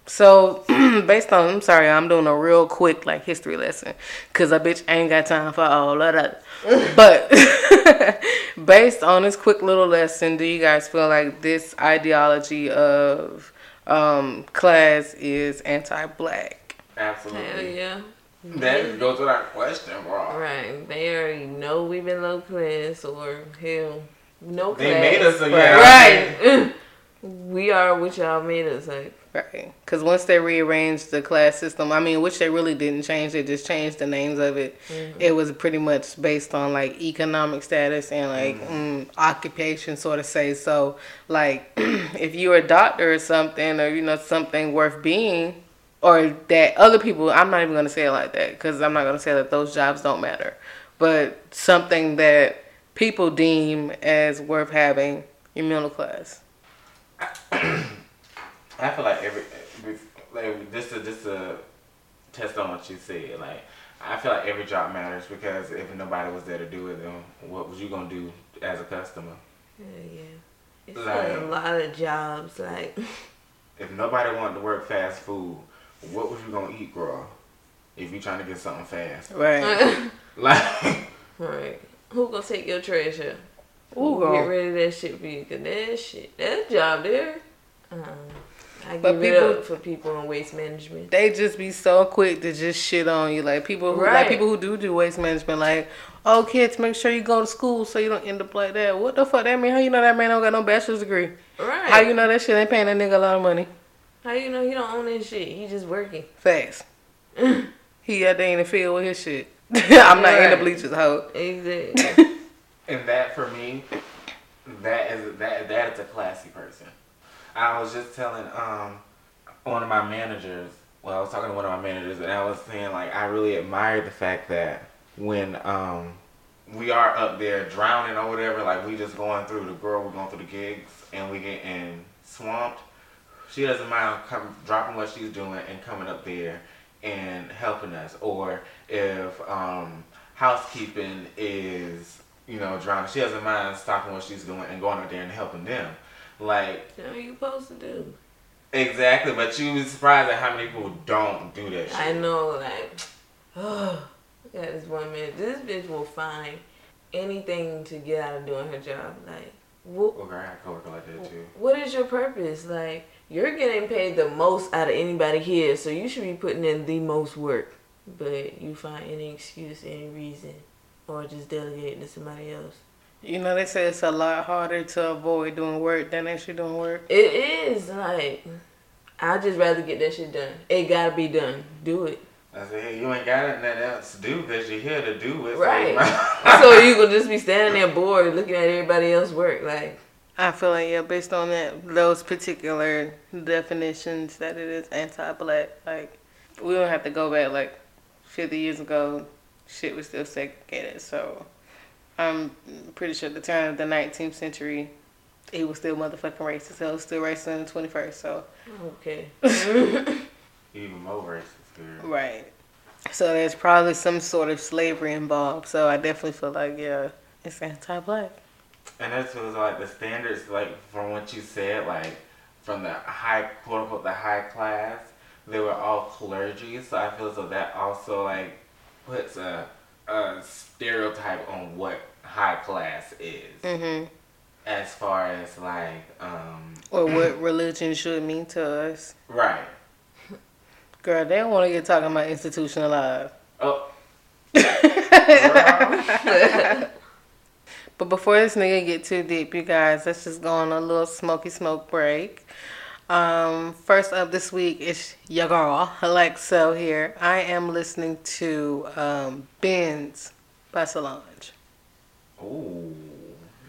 So, based on, I'm sorry, I'm doing a real quick like history lesson because I bitch ain't got time for all of that. but based on this quick little lesson, do you guys feel like this ideology of um, class is anti-black? Absolutely. Hell yeah. That goes without question, bro. Right. They already know we've been low class or hell, no class. They made us so yeah. Right. we are what y'all made us like. Right. Because once they rearranged the class system, I mean, which they really didn't change, they just changed the names of it. Mm-hmm. It was pretty much based on like economic status and like mm, occupation, sort of say. So, like, if you're a doctor or something, or you know, something worth being, or that other people, I'm not even going to say it like that because I'm not going to say that those jobs don't matter, but something that people deem as worth having, your middle class. I feel like every, every like just to just to test on what you said, like I feel like every job matters because if nobody was there to do it, then what was you gonna do as a customer? Yeah, yeah. It's Like- like, a lot of jobs, like If nobody wanted to work fast food, what was you gonna eat, girl? If you trying to get something fast, Right. like right. Who gonna take your treasure? out? Ooh, Who girl. get rid of that shit for you? Cause that shit, that job there. Um, I But give it people- up for people in waste management. they just be so quick to just shit on you. Like people who like people who do do waste management. Like, oh kids, make sure you go to school so you don't end up like that. What the fuck that mean? How you know that man don't got no bachelor's degree? Right. How you know that shit ain't paying that nigga a lot of money? How you know he don't own that shit? He just working. Fast. he out there in the field with his shit. I'm not in the bleachers, hoe. Exactly. And that for me, that is that that is a classy person. I was just telling um one of my managers. Well, I was talking to one of my managers, and I was saying like I really admire the fact that when um we are up there drowning or whatever, like we just going through the girl, we're going through the gigs, and we getting swamped. She doesn't mind come, dropping what she's doing and coming up there and helping us. Or if um, housekeeping is, you know, drowning, she doesn't mind stopping what she's doing and going up there and helping them. Like, what you supposed to do. exactly, but you would be surprised at how many people don't do that shit. I know, like, oh, look at this one man. This bitch will find anything to get out of doing her job. Like, what, Okay, I had a coworker like that too. what is your purpose? Like, you're getting paid the most out of anybody here, so you should be putting in the most work. But you find any excuse, any reason, or just delegate it to somebody else. You know, they say it's a lot harder to avoid doing work than actually doing work. It is like, I'd just rather get that shit done. It gotta be done. Do it. I said, hey, you ain't got nothing else to do because you're here to do it. so Right. you might- so you could just be standing there bored looking at everybody else work. Like, I feel like yeah, based on that those particular definitions, that it is anti-black. Like we don't have to go back like fifty years ago. Shit was still segregated. So I'm pretty sure at the turn of the 19th century, it was still motherfucking racist. It was still racist in the 21st. So okay. Even more racist here. right. So there's probably some sort of slavery involved. So I definitely feel like yeah, it's anti-black. And that's was like the standards, like from what you said, like from the high, quote unquote, the high class, they were all clergy. So I feel as though that also like puts a, a stereotype on what high class is, Mhm. as far as like, um, Or what religion should mean to us. right. Girl, they don't want to get talking about institutionalized. Oh, But before this nigga get too deep, you guys, let's just go on a little smoky smoke break. Um, first up this week is your girl, Alexa here. I am listening to um, Binz by Solange. ooh,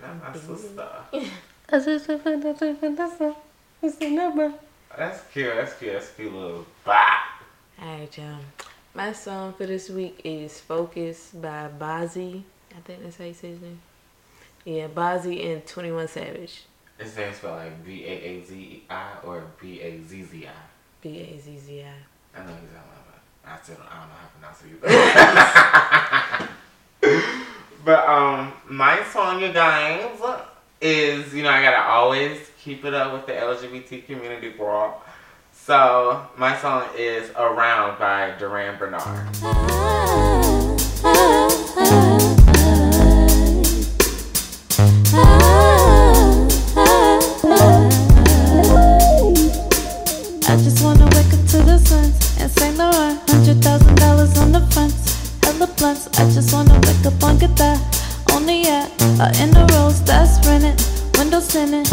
not my sister. That's cute. That's cute. That's cute. That's cute little bop. Alright, y'all. My song for this week is Focus by Bazzi. I think that's how you say his name. Yeah, Bazzi and 21 Savage. His name spelled like B A A Z I or B A Z Z I. B A Z Z I. I know he's out but I still don't, I don't know how to pronounce it. but um, my song, you guys, is you know I gotta always keep it up with the LGBT community, girl. So my song is "Around" by Durand Bernard. Ah, ah, ah, hella blunts. I just wanna wake up on the yacht, or in the rolls that's rented. Windows tinted,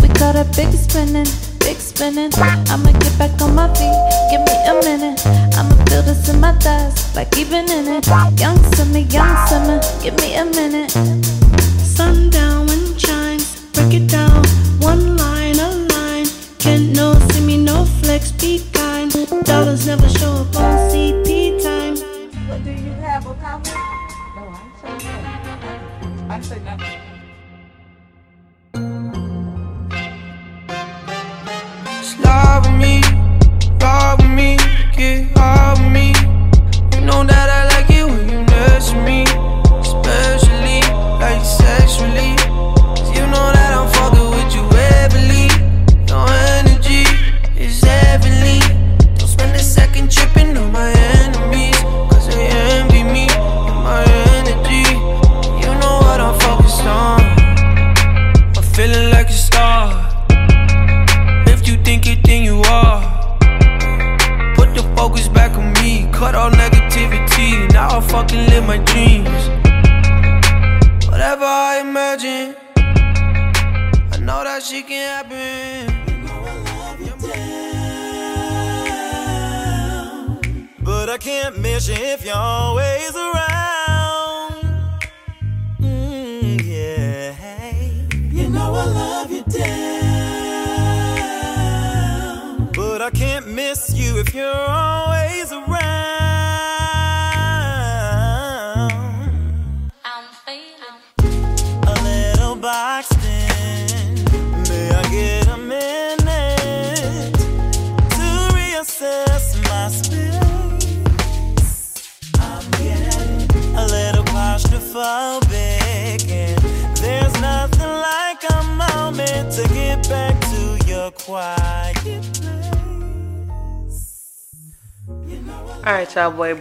we got a big spinning, big spinning. I'ma get back on my feet, give me a minute. I'ma feel this in my thighs, like even in it. Young summer, young summer, give me a minute. Sundown when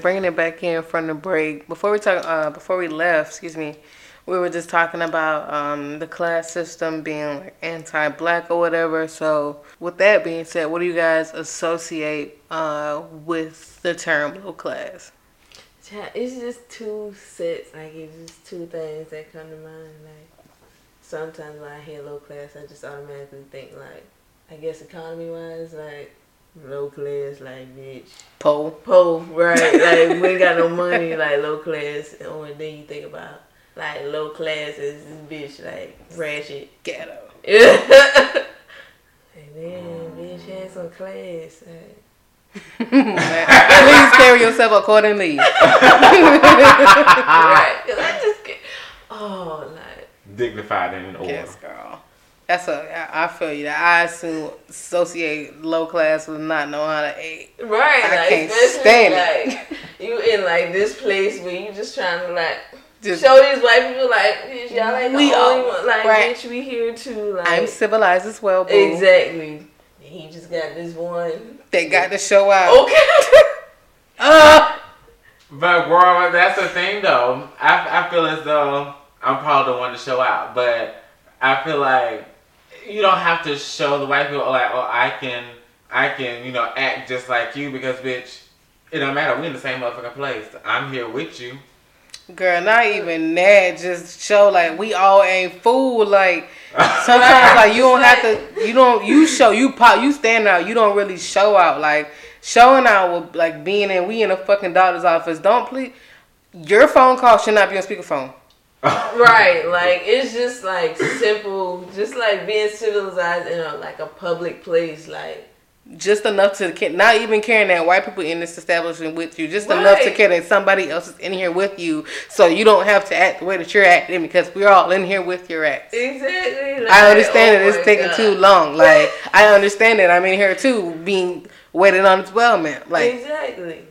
bringing it back in from the break. Before we talk, uh, before we left, excuse me, we were just talking about um, the class system being like anti-black or whatever. So, with that being said, what do you guys associate uh, with the term low class? It's just two sets, like it's just two things that come to mind. Like sometimes when I hear low class, I just automatically think like, I guess economy wise, like low class, like bitch, Poe. poor, right? like we ain't got no money, like low class. Or oh, then you think about like low class is this bitch like ratchet. Ghetto. and then bitch had some class. Like, Please carry yourself accordingly. right? 'Cause I just get, oh, like Dignified and in order. Yes, girl. That's a. I I feel you. I assume associate low class with not knowing how to eat. Right, I like, can't stand like, you in like this place where you just trying to like Just- show these white people like y'all ain't We the only all- one. Like right. bitch, we here too. Like I'm civilized as well, boo. exactly. He just got this one. They got to show out. Okay. Uh, But girl, that's the thing though. I, I feel as though I'm probably the one to show out, but I feel like you don't have to show the white people like, oh, I can, I can, you know, act just like you because bitch, it don't matter. We in the same motherfucking place. I'm here with you. girl, not even that. Just show like we all ain't fool. Like sometimes, like you don't have to. You don't. You show. You pop. You stand out. You don't really show out. Like showing out with like being in. We in a fucking doctor's office. Don't please. Your phone call should not be on speakerphone. right, like it's just like simple, just like being civilized in a like a public place, like Just enough to not even caring that white people in this establishment with you. Just enough to Right. care that somebody else is in here with you, so you don't have to act the way that you're acting because we're all in here with your act. exactly. Like, I understand oh that it's taking God. too long. Like I understand that I'm in here too, being waited on as well, man. Like exactly.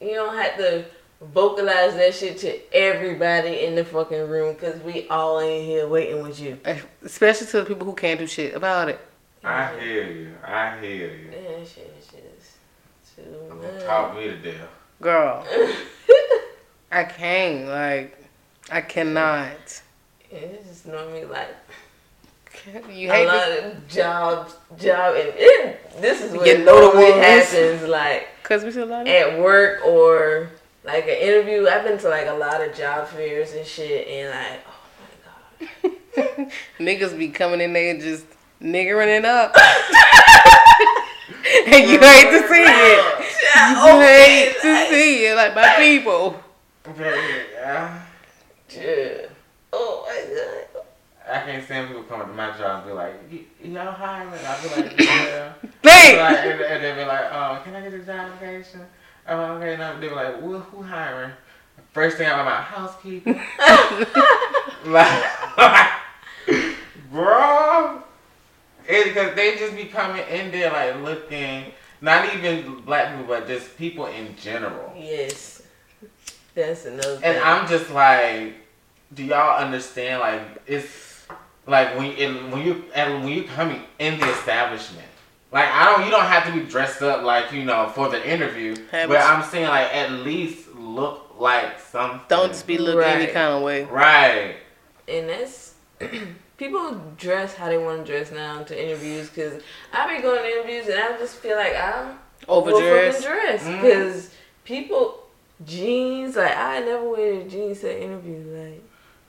You don't have to vocalize that shit to everybody in the fucking room because we all in here waiting with you. Eh, especially to the people who can't do shit about it. I hear you. I hear you. That shit is just too I'm gonna much. talk me to death. Girl, I can't. Like, I cannot. It's just normally like You hate a hate lot this of jobs, job, and it, this is what You what know the normally happens. Like because we see a lot of at work or like an interview. I've been to like a lot of job fairs and shit, and like, oh my god, niggas be coming in there just niggering it up. and you hate to see it. You hate to see it, like my people. Yeah. yeah. oh my god. I can't stand people coming to my job and be like, y'all hiring? I'll be like, yeah. Be Thanks. like, and, and they be like, oh, can I get a job application? Oh, okay. And they were like, well, who hiring? First thing out of my housekeeping. like, bro. It's because they just be coming in there like looking, not even black people, but just people in general. Yes, that's another. And thing. I'm just like, do y'all understand? Like, it's like when in, when you and when you coming in the establishment. Like I don't, you don't have to be dressed up like you know for the interview, Have but I'm saying like at least look like something. Don't just be looking any kind of way. right. and that's people dress how they want to dress now to interviews because I be going to interviews and I just feel like I'm Overdressed. dress Mhm. because people jeans like I never wear jeans to interviews like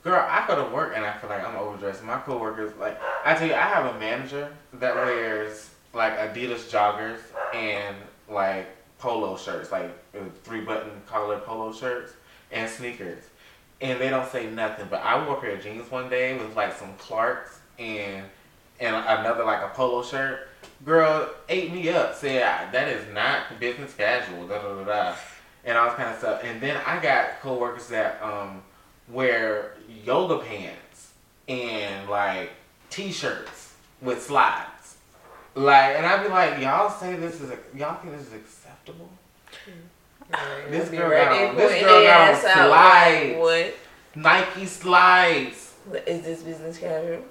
Girl, I go to work and I feel like I'm overdressed. My coworkers, like, I tell you, I have a manager that wears like Adidas joggers and like polo shirts, like uh, three button collar polo shirts and sneakers, and they don't say nothing. But I wore a pair of jeans one day with like some Clarks and and another like a polo shirt. Girl ate me up, said that is not business casual. Da da da da, and all kind of stuff. And then I got coworkers that um wear yoga pants and like t-shirts with slides. Like, and I'd be like, y'all say this is, y'all think this is acceptable? Mm. This be girl got this girl got on ass out, like, slides. Nike slides, Is this business casual?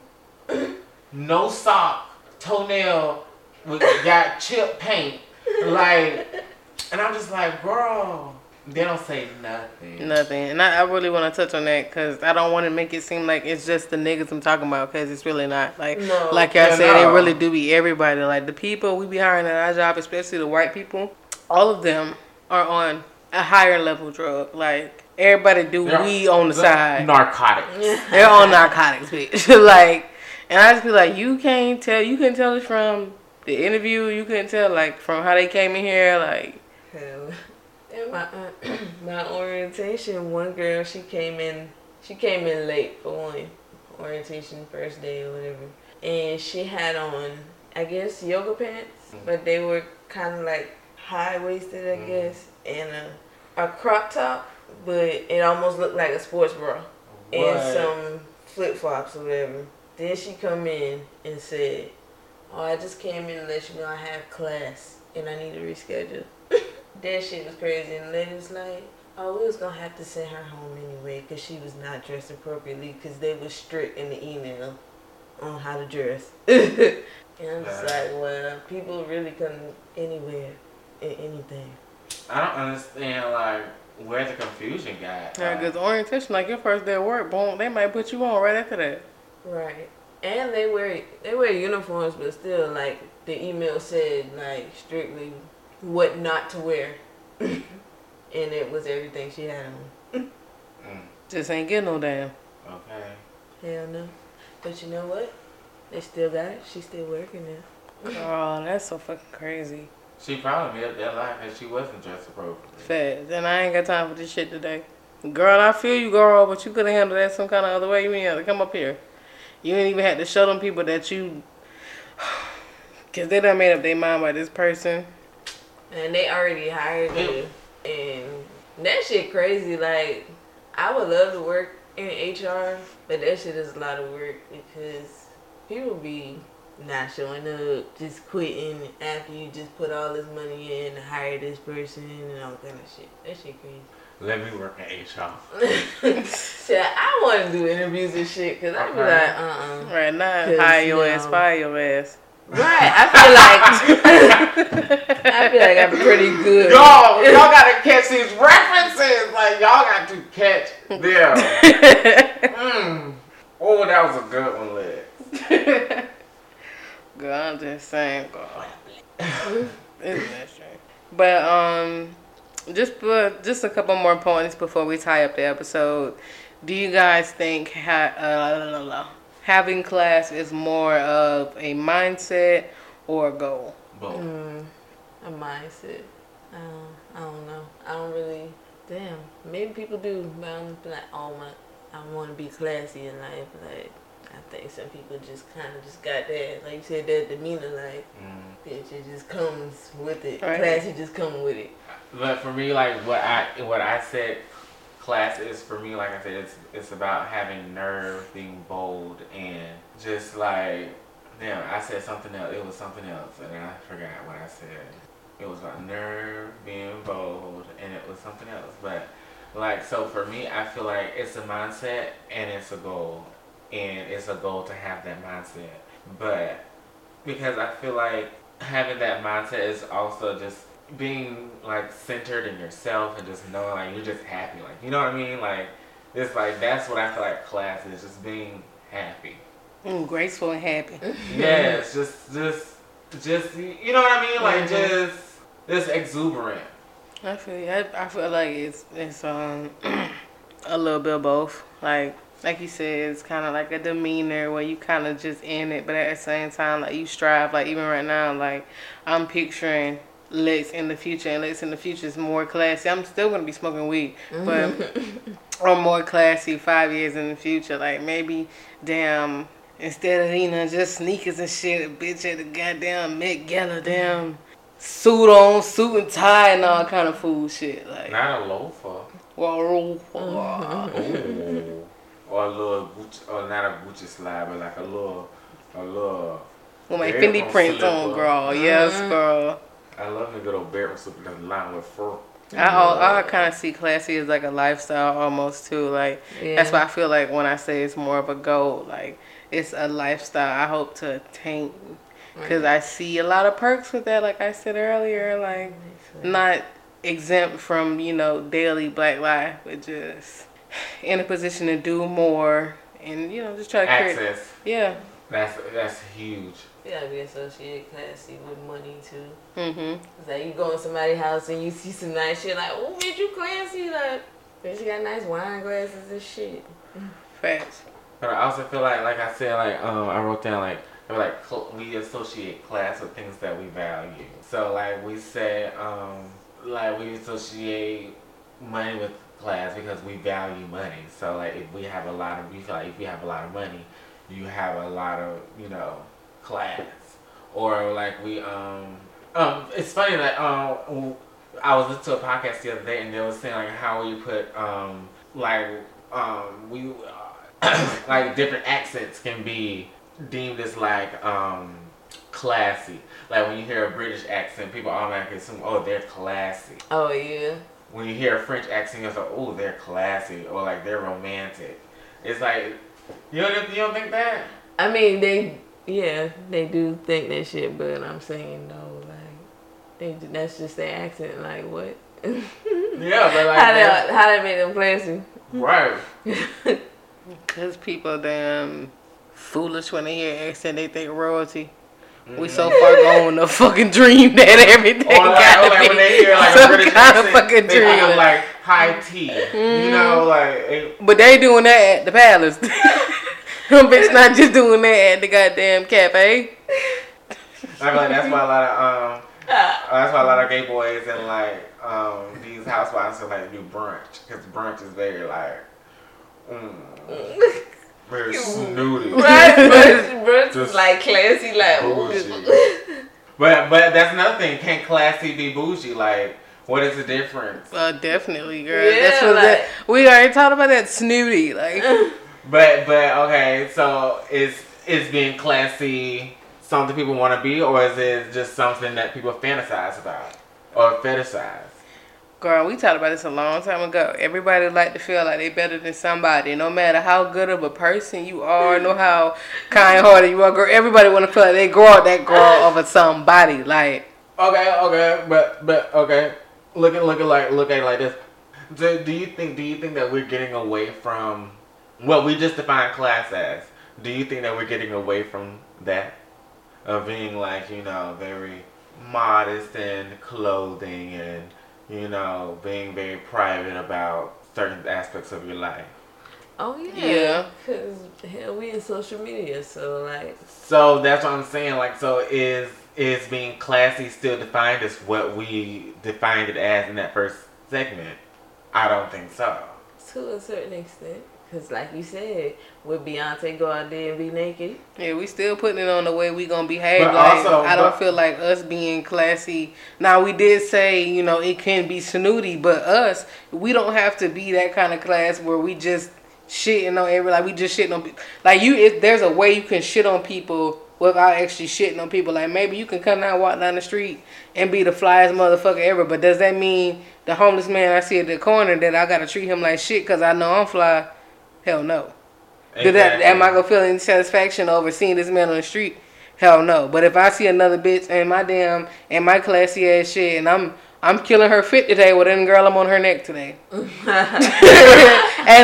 no sock, toenail, with got chip paint, like, and I'm just like, girl, they don't say nothing. Nothing. And I, I really want to touch on that because I don't want to make it seem like it's just the niggas I'm talking about because it's really not. Like, No. like y'all Yeah, said, no. it really do be everybody. Like the people we be hiring at our job, especially the white people, all of them are on a higher level drug. Like everybody do They're- weed on the they're side. Narcotics. They're on narcotics, bitch. like, and I just be like, you can't tell. You can tell it from the interview. You couldn't tell like from how they came in here. Like, Hell. In my uh, my orientation, one girl she came in she came in late for one orientation first day or whatever, and she had on I guess yoga pants, but they were kind of like high waisted I Mhm. guess, and a a crop top, but it almost looked like a sports bra, and some flip flops or whatever. Then she come in and said, "Oh, I just came in to let you know I have class and I need to reschedule." That shit was crazy, and the lady was like, "Oh, we was gonna have to send her home anyway because she was not dressed appropriately because they were strict in the email on how to dress." and I'm just like, "Well, people really come anywhere in anything." I don't understand like where the confusion got. yeah, Like, because orientation, like your first day of work, boom, they might put you on right after that. Right. And they wear they wear uniforms, but still, like the email said, like strictly what not to wear, and it was everything she had on. mm, Just ain't getting no damn. okay. Hell no. But you know what? They still got it. She's still working there. Oh, that's so fucking crazy. She probably made up that lie because she wasn't dressed appropriately. Fast. And I ain't got time for this shit today. Girl, I feel you, girl, but you could have handled that some kind of other way. You ain't have to come up here. You ain't even had to show them people that you. Because they done made up their mind by this person. And they already hired you. And that shit crazy. Like, I would love to work in HR, but that shit is a lot of work because people be not showing up, just quitting after you just put all this money in to hire this person and all kind of shit. That shit crazy. Let me work in HR. shit, I want to do interviews and shit because I be Okay. like, uh uh Right now, 'Cause, hire your you ass, know- fire your ass. Right. I feel like I feel like I'm pretty good. Y'all, y'all gotta catch these references. Like y'all got to catch them. mm. Oh, that was a good one, Liz. Girl, I'm just saying, that? But um, just for, just a couple more points before we tie up the episode. Do you guys think ha- uh, having class is more of a mindset or a goal? Boom. Mm, a mindset. I don't, I don't know. I don't really. Damn. Maybe people do, but I'm like, oh my, I want to be classy in life. Like, I think some people just kind of just got that, like you said, that demeanor. Like, Mm. bitch, it just comes with it. Right. Classy just come with it. But for me, like what I what I said, class is for me. Like I said, it's it's about having nerve, being bold, and just like damn. I said something else. It was something else, and I forgot what I said. It was about nerve, being bold, and it was something else. But like so for me, I feel like it's a mindset and it's a goal, and it's a goal to have that mindset. But because I feel like having that mindset is also just being like centered in yourself and just knowing like you're just happy. Like you know what I mean? Like it's like that's what I feel like class is just being happy. Mm, graceful and happy. yes, just just just you know what I mean? Like Mhm. just just exuberant. I feel you. I, I feel like it's it's um a little bit of both. Like like you said, it's kind of like a demeanor where you kind of just in it, but at the same time, like you strive. Like even right now, like I'm picturing Lex in the future, and Lex in the future is more classy. I'm still gonna be smoking weed, mm-hmm. but or more classy five years in the future. Like maybe, damn. Instead of you know just sneakers and shit, a bitch at the goddamn Met Gala, mm-hmm. damn suit on, suit and tie, and all kind of fool shit. Like, Not a loafer. well, Ooh. or a little Gucci, or not a Gucci slide, but like a little a little. with my Yeah, Fendi from prints on, slipper. girl. Yes, mm-hmm. girl. I love the good old bedroom slipper that's lined with fur. I I kind of see classy as like a lifestyle almost too. Like Yeah. that's why I feel like when I say it's more of a goal, like it's a lifestyle I hope to attain. Cause I see a lot of perks with that, like I said earlier, like not exempt from you know daily black life, but just in a position to do more and you know just try to create. Access. Yeah. That's that's huge. You gotta be associated classy with money too. Mhm. It's like you go in somebody's house and you see some nice shit, like, oh, bitch, you classy, like, bitch, you got nice wine glasses and shit. Facts. But I also feel like, like I said, like um, I wrote down like I feel like we associate class with things that we value. So like we said, um, like we associate money with class because we value money. So like if we have a lot of, we feel like if we have a lot of money, you have a lot of you know class. Or like we um um it's funny that um I was listening to a podcast the other day and they were saying like how we put um like um we like different accents can be deemed as like um classy. Like when you hear a British accent, people automatically assume, oh, they're classy. Oh, yeah. When you hear a French accent, you're like, oh, they're classy or like they're romantic. It's like you don't you don't think that? I mean, they, yeah, they do think that shit, but I'm saying, no, like, they, that's just their accent, like, what? Yeah, but like how, that's- they, how they make them classy? right. Cause people damn foolish when they hear accent, they think royalty. We so mm-hmm. far gone the fucking dream that everything Or like, gotta or like be when they hear like a some British kind of fucking they think dream. of like high tea. You know, like it, but they doing that at the palace. Them bitch not just doing that at the goddamn cafe. I feel like that's why a lot of um, that's why a lot of gay boys and like um these housewives are like do brunch because brunch is very like mm, very snooty. Right, but but Just like classy, like, bougie. But but that's another thing. Can classy be bougie? Like, what is the difference? Well, definitely, girl. Yeah, That's what like- that, we already talked about that snooty. Like, But but okay, so is is being classy something people want to be, or is it just something that people fantasize about or fetishize? Girl, we talked about this a long time ago. Everybody like to feel like they better than somebody, no matter how good of a person you are, no how kind-hearted you are. Girl, everybody want to feel like they grow up that girl over somebody. Like, Okay, okay, but but okay. Look at look at like look at like this. Do, do you think do you think that we're getting away from what we just defined class as? Do you think that we're getting away from that of being like you know very modest in clothing and you know being very private about certain aspects of your life? Oh yeah. Yeah. Cause hell, we in social media, so like, So that's what I'm saying. Like, so is is being classy still defined as what we defined it as in that first segment? I don't think so. to a certain extent, cause like you said, would Beyonce go out there and be naked? yeah, we still putting it on the way we gonna behave. But like, also- I don't but- feel like us being classy. Now, we did say, you know, it can be snooty, but us, we don't have to be that kind of class where we just shitting on every, like, we just shitting on, pe- like, you, if there's a way you can shit on people without actually shitting on people. Like, maybe you can come down, walk down the street and be the flyest motherfucker ever, but does that mean the homeless man I see at the corner that I gotta treat him like shit because I know I'm fly? Hell no. Did that, am I gonna feel any satisfaction over seeing this man on the street? Hell no. But if I see another bitch and my damn and my classy ass shit and I'm I'm killing her fit today, well then girl I'm on her neck today. and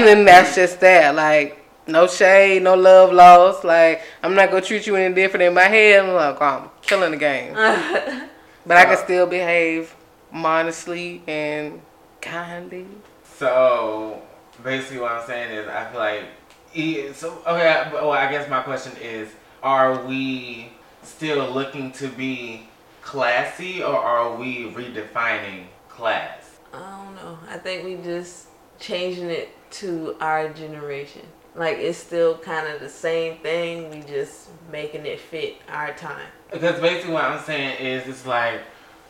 then that's just that. Like no shade, no love lost. Like I'm not gonna treat you any different in my head. I'm like, oh, I'm killing the game. But I can still behave modestly and kindly. So basically, what I'm saying is, I feel like. So okay, well, I guess my question is: Are we still looking to be classy, or are we redefining class? I don't know. I think we just changing it to our generation. Like it's still kind of the same thing. We just making it fit our time. Because basically, what I'm saying is, it's like,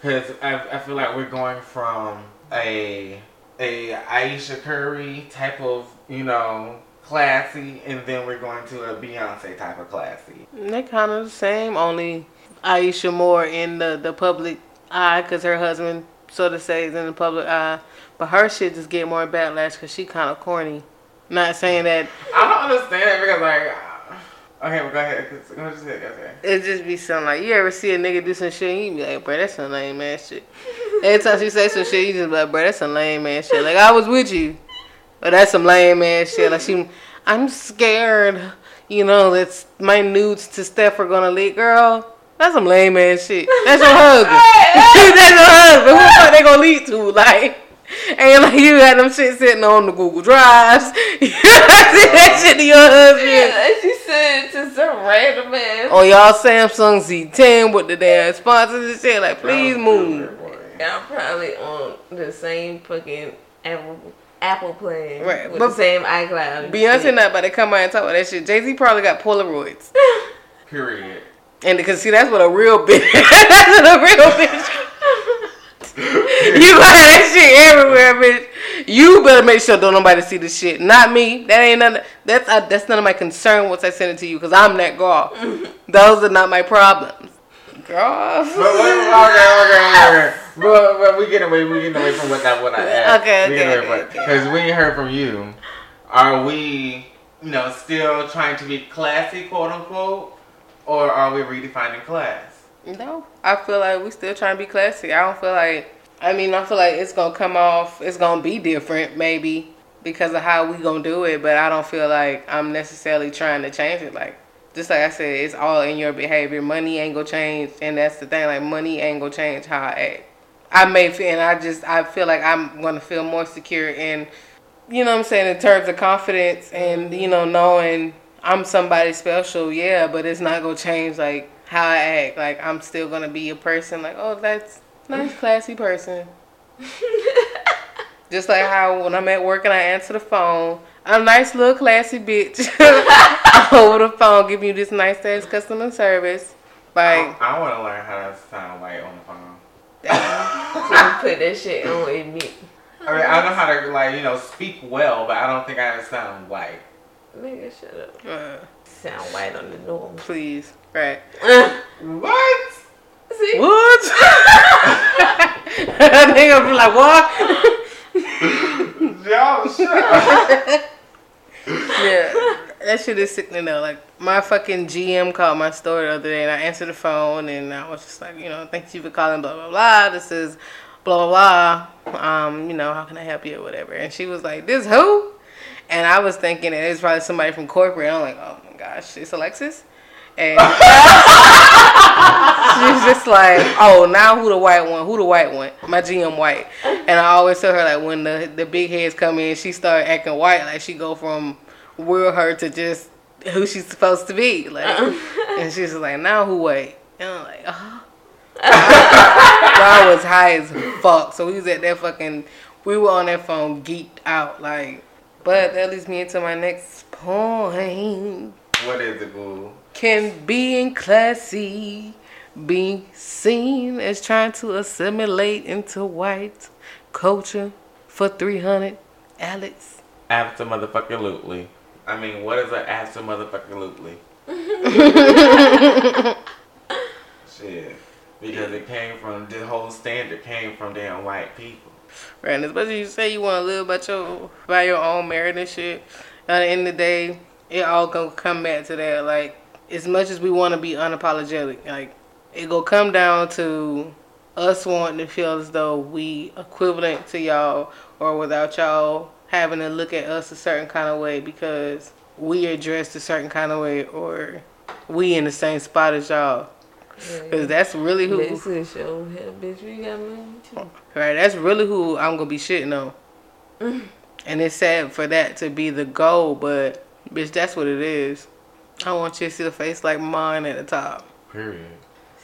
because I, I feel like we're going from a a Ayesha Curry type of, you know, classy, and then we're going to a Beyonce type of classy. They kind of the same, only Ayesha more in the, the public eye because her husband sort of stays in the public eye. But her shit just get more backlash because she kind of corny. Not saying that I don't understand it because, like, uh, okay, well, go ahead. Go ahead, go ahead. it just be something like you ever see a nigga do some shit, and you be like, bro, that's some lame ass shit. Every time she say some shit, you just be like, bro, that's some lame ass shit. Like I was with you, but that's some lame ass shit. Like she, I'm scared. You know, that's my nudes to Steph are gonna leak, girl. That's some lame ass shit. That's your husband. that's your husband. Who the fuck they gonna lead to? Like, ain't like you got them shit sitting on the Google Drives. you send that shit to your husband. Yeah, she said to some random man. On oh, y'all Samsung Z10 with the damn sponsors and shit. Like, please move. I'm probably on the same fucking Apple Apple plan Right, with but the same iCloud. Beyonce shit. not about to come out and talk about that shit. Jay Z probably got Polaroids. Period. And because see, that's what a real bitch. that's what a real bitch. you got that shit everywhere, bitch. You better make sure don't nobody see the shit. Not me. That ain't none. That's uh, that's none of my concern once I send it to you because I'm that girl. Those are not my problems, girl. But, wait, okay, okay, okay. But, but we get away, we get away from what that what I asked. Okay, we okay, okay, because we heard from you. Are we, you know, still trying to be classy, quote unquote, or are we redefining class? No, I feel like we still trying to be classy. I don't feel like. I mean, I feel like it's gonna come off. It's gonna be different, maybe because of how we gonna do it. But I don't feel like I'm necessarily trying to change it. Like, just like I said, it's all in your behavior. Money ain't gonna change, and that's the thing. Like, money ain't gonna change how I act. I may feel, and I just I feel like I'm gonna feel more secure in, you know, what I'm saying in terms of confidence and you know knowing I'm somebody special. Yeah, but it's not gonna change like how I act. Like I'm still gonna be a person. Like oh, that's nice, classy person. Just like how when I'm at work and I answer the phone, a nice little classy bitch over the phone, giving you this nice ass customer service. Like I, want to learn how to sound white on the phone. You put that shit on with me. I mean, I know how to like you know speak well, but I don't think I sound white. Nigga, shut up. uh, Sound white on the norm. please, right? What? See? What? they gonna be like, what? Yo, shut up. Yeah, that shit is sickening though. Like my fucking GM called my store the other day, and I answered the phone, and I was just like, you know, thank you for calling, blah blah blah. This is blah blah blah. Um, you know, how can I help you or whatever? And she was like, this who? And I was thinking it was probably somebody from corporate. I'm like, oh my gosh, it's Alexis. And she's just like, oh, now who the white one? Who the white one? My GM white. And I always tell her like when the the big heads come in, she start acting white. Like she go from real her to just who she's supposed to be. Like, uh-huh. and she's just like, now who white? And I'm like, uh-huh. oh. I was high as fuck. So we was at that fucking. We were on that phone, geeked out. Like, but that leads me into my next point. What is it, boo? Can being classy be seen as trying to assimilate into white culture for 300 Alex? After motherfucking lootly. I mean, what is an after motherfucking lootly? Shit. Because it came from, the whole standard came from damn white people. Right, and especially you say you want to live about your by your own merit and shit. At the end of the day, it all gonna come back to that. Like, as much as we want to be unapologetic, like it gonna come down to us wanting to feel as though we equivalent to y'all, or without y'all having to look at us a certain kind of way because we are dressed a certain kind of way, or we in the same spot as y'all. Cause that's really who. Basically, show head bitch, we got money too. Right, that's really who I'm gonna be shitting on. and it's sad for that to be the goal, but bitch, that's what it is. I want you to see a face like mine at the top. Period.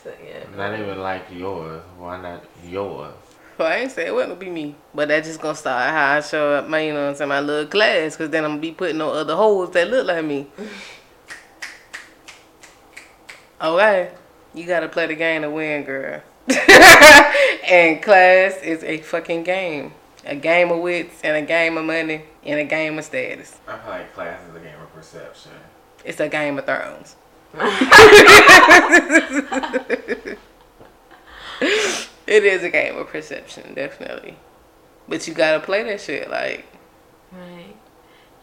So yeah. Not even like yours. Why not yours? Well, I ain't say it wouldn't be me, but that's just gonna start how I show up, my you know, what I'm saying, my little class, cause then I'm gonna be putting on other holes that look like me. okay, you gotta play the game to win, girl. and class is a fucking game, a game of wits and a game of money and a game of status. I feel like class is a game of perception. It's a game of thrones. it is a game of perception, definitely. But you gotta play that shit like Right.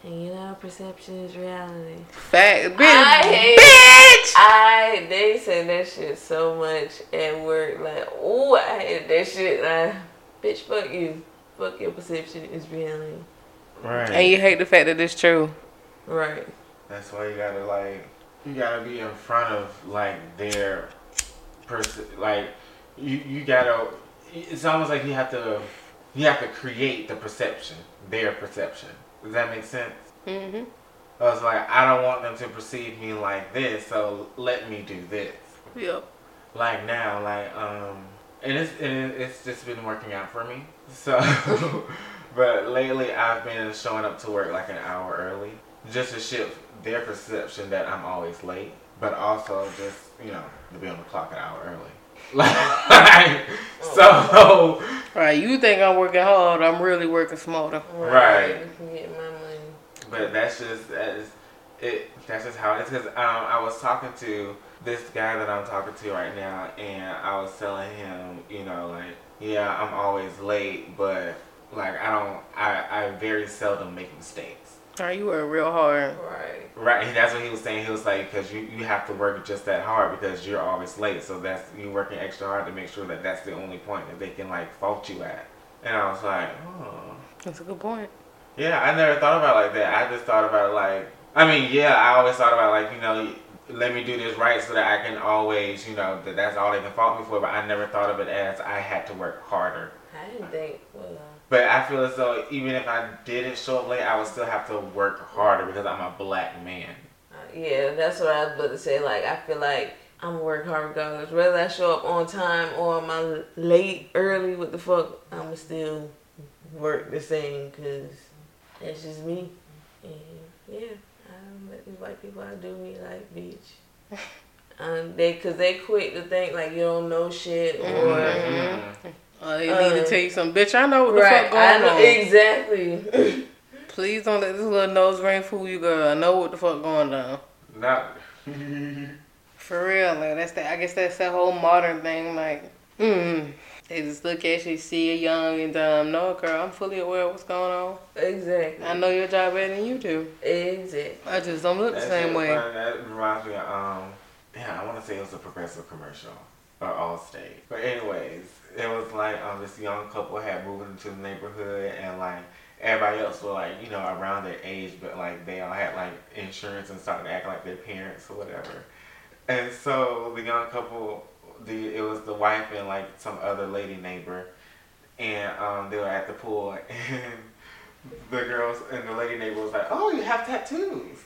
And you know, perception is reality. fact, bitch, I hate- bitch. I they say that shit so much at work. Like, oh, I hate that shit. Like, bitch, fuck you. Fuck your perception is reality. Right. And you hate the fact that it's true. Right. That's why you gotta like you gotta be in front of like their person like you you gotta it's almost like you have to you have to create the perception their perception. Does that make sense? Hmm I was like I don't want them to perceive me like this so let me do this. Yep. like now like um and it's and it's just been working out for me so but lately i've been showing up to work like an hour early just to shift their perception that i'm always late but also just you know to be on the clock an hour early like so Right. You think I'm working hard? I'm really working smarter. Right. You get my money. But that's just that's it. That's just how it is. Because um, I was talking to this guy that I'm talking to right now, and I was telling him, you know, like, yeah, I'm always late, but like, I don't, I, I very seldom make mistakes. Right. You work real hard. Right. Right, and that's what he was saying. He was like, because you, you have to work just that hard because you're always late. So that's you working extra hard to make sure that that's the only point that they can like fault you at. And I was like, oh. That's a good point. Yeah, I never thought about it like that. I just thought about it like, I mean, yeah, I always thought about like, you know, let me do this right so that I can always, you know, that that's all they can fault me for. But I never thought of it as I had to work harder. I didn't think. Well, But I feel as though even if I didn't show up late, I would still have to work harder because I'm a black man. uh, yeah, that's what I was about to say. Like, I feel like I'm gonna work hard regardless. Whether I show up on time or am I late, early, what the fuck, I'ma still work the same because that's just me. And yeah, I don't let these white people outdo me like bitch. Um, they cause they quick to think like you don't know shit or Mm-hmm. Uh, they need to Uh, tell you something, bitch. I know what the right. fuck I going know on. exactly. Please don't let this little nose ring fool you, girl. I know what the fuck going down. Not. For real, like that's that. I guess that's that whole modern thing. Like, mm, They just look at you, see you young and dumb. No, girl, I'm fully aware of what's going on. Exactly. I know your job better than you do. Exactly. I just don't look the same shit way. funny. That reminds me of, um, yeah, I want to say it was a progressive commercial or Allstate. But anyways, it was like um, this young couple had moved into the neighborhood and like everybody else was like, you know, around their age, but like they all had like insurance and started to act like their parents or whatever. And so the young couple, the it was the wife and like some other lady neighbor, and um, they were at the pool and the girls and the lady neighbor was like, "Oh, you have tattoos,"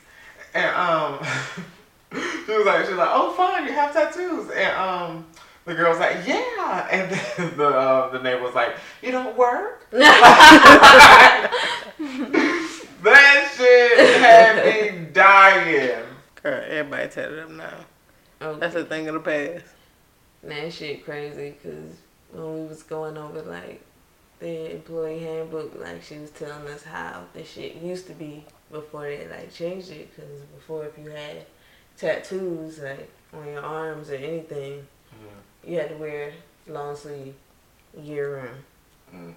and um, she was like, "She was like, oh, fine, you have tattoos," and um. The girl was like, yeah, and then the uh, the neighbor was like, you don't work. that shit had me dying. Girl, everybody tatted up now. Okay. That's a thing of the past. That shit crazy because when we was going over like the employee handbook, like she was telling us how the shit used to be before they like changed it. Because before, if you had tattoos like on your arms or anything, you had to wear long sleeve year round. Mm.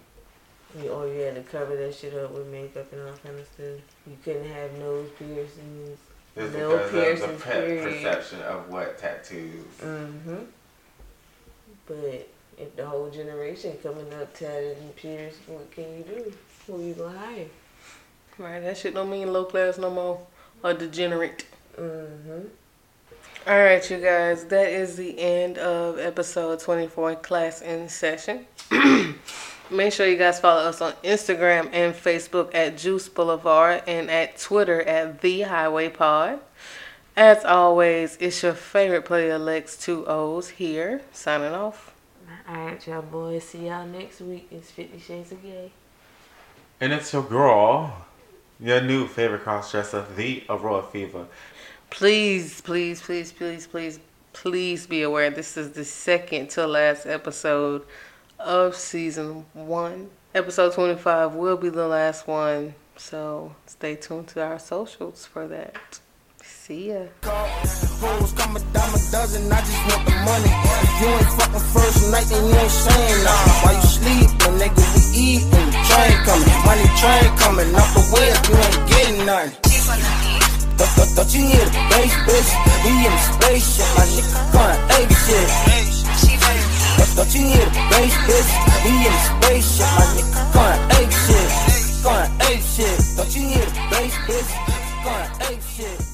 You, or you had to cover that shit up with makeup and all kind of stuff. You couldn't have nose piercings. It's No because of the piercings, pe- perception of what tattoos. Mm-hmm. But if the whole generation coming up tatted and pierced, what can you do? Who you gonna hire? Right, that shit don't mean low class no more or degenerate. Mm-hmm. All right, you guys, that is the end of episode 24, Klass in Session. Make sure you guys follow us on Instagram and Facebook at Juice Boulevard and at Twitter at The Highway Pod. As always, it's your favorite player, Lex Two O's here, signing off. All right, y'all boys. See y'all next week. It's Fifty Shades of Gay. And it's your girl, your new favorite cross dresser, the Aurora Fever. Please, please, please, please, please, please be aware this is the second to last episode of season one. Episode 25 will be the last one, so stay tuned to our socials for that. See ya. Hoes a dozen, I just want the money. You ain't fucking first night, then you ain't saying. While you sleeping, nigga, we eat and the train coming. Money train coming the way if you ain't getting. Th- th- Thought you hear the bass, bitch? We in the spaceship, my nigga going ape shit. Th- Thought you hear the bass, bitch? We in the spaceship, my nigga going ape shit. Going ape shit. Thought you hear the bass, bitch? Going ape shit.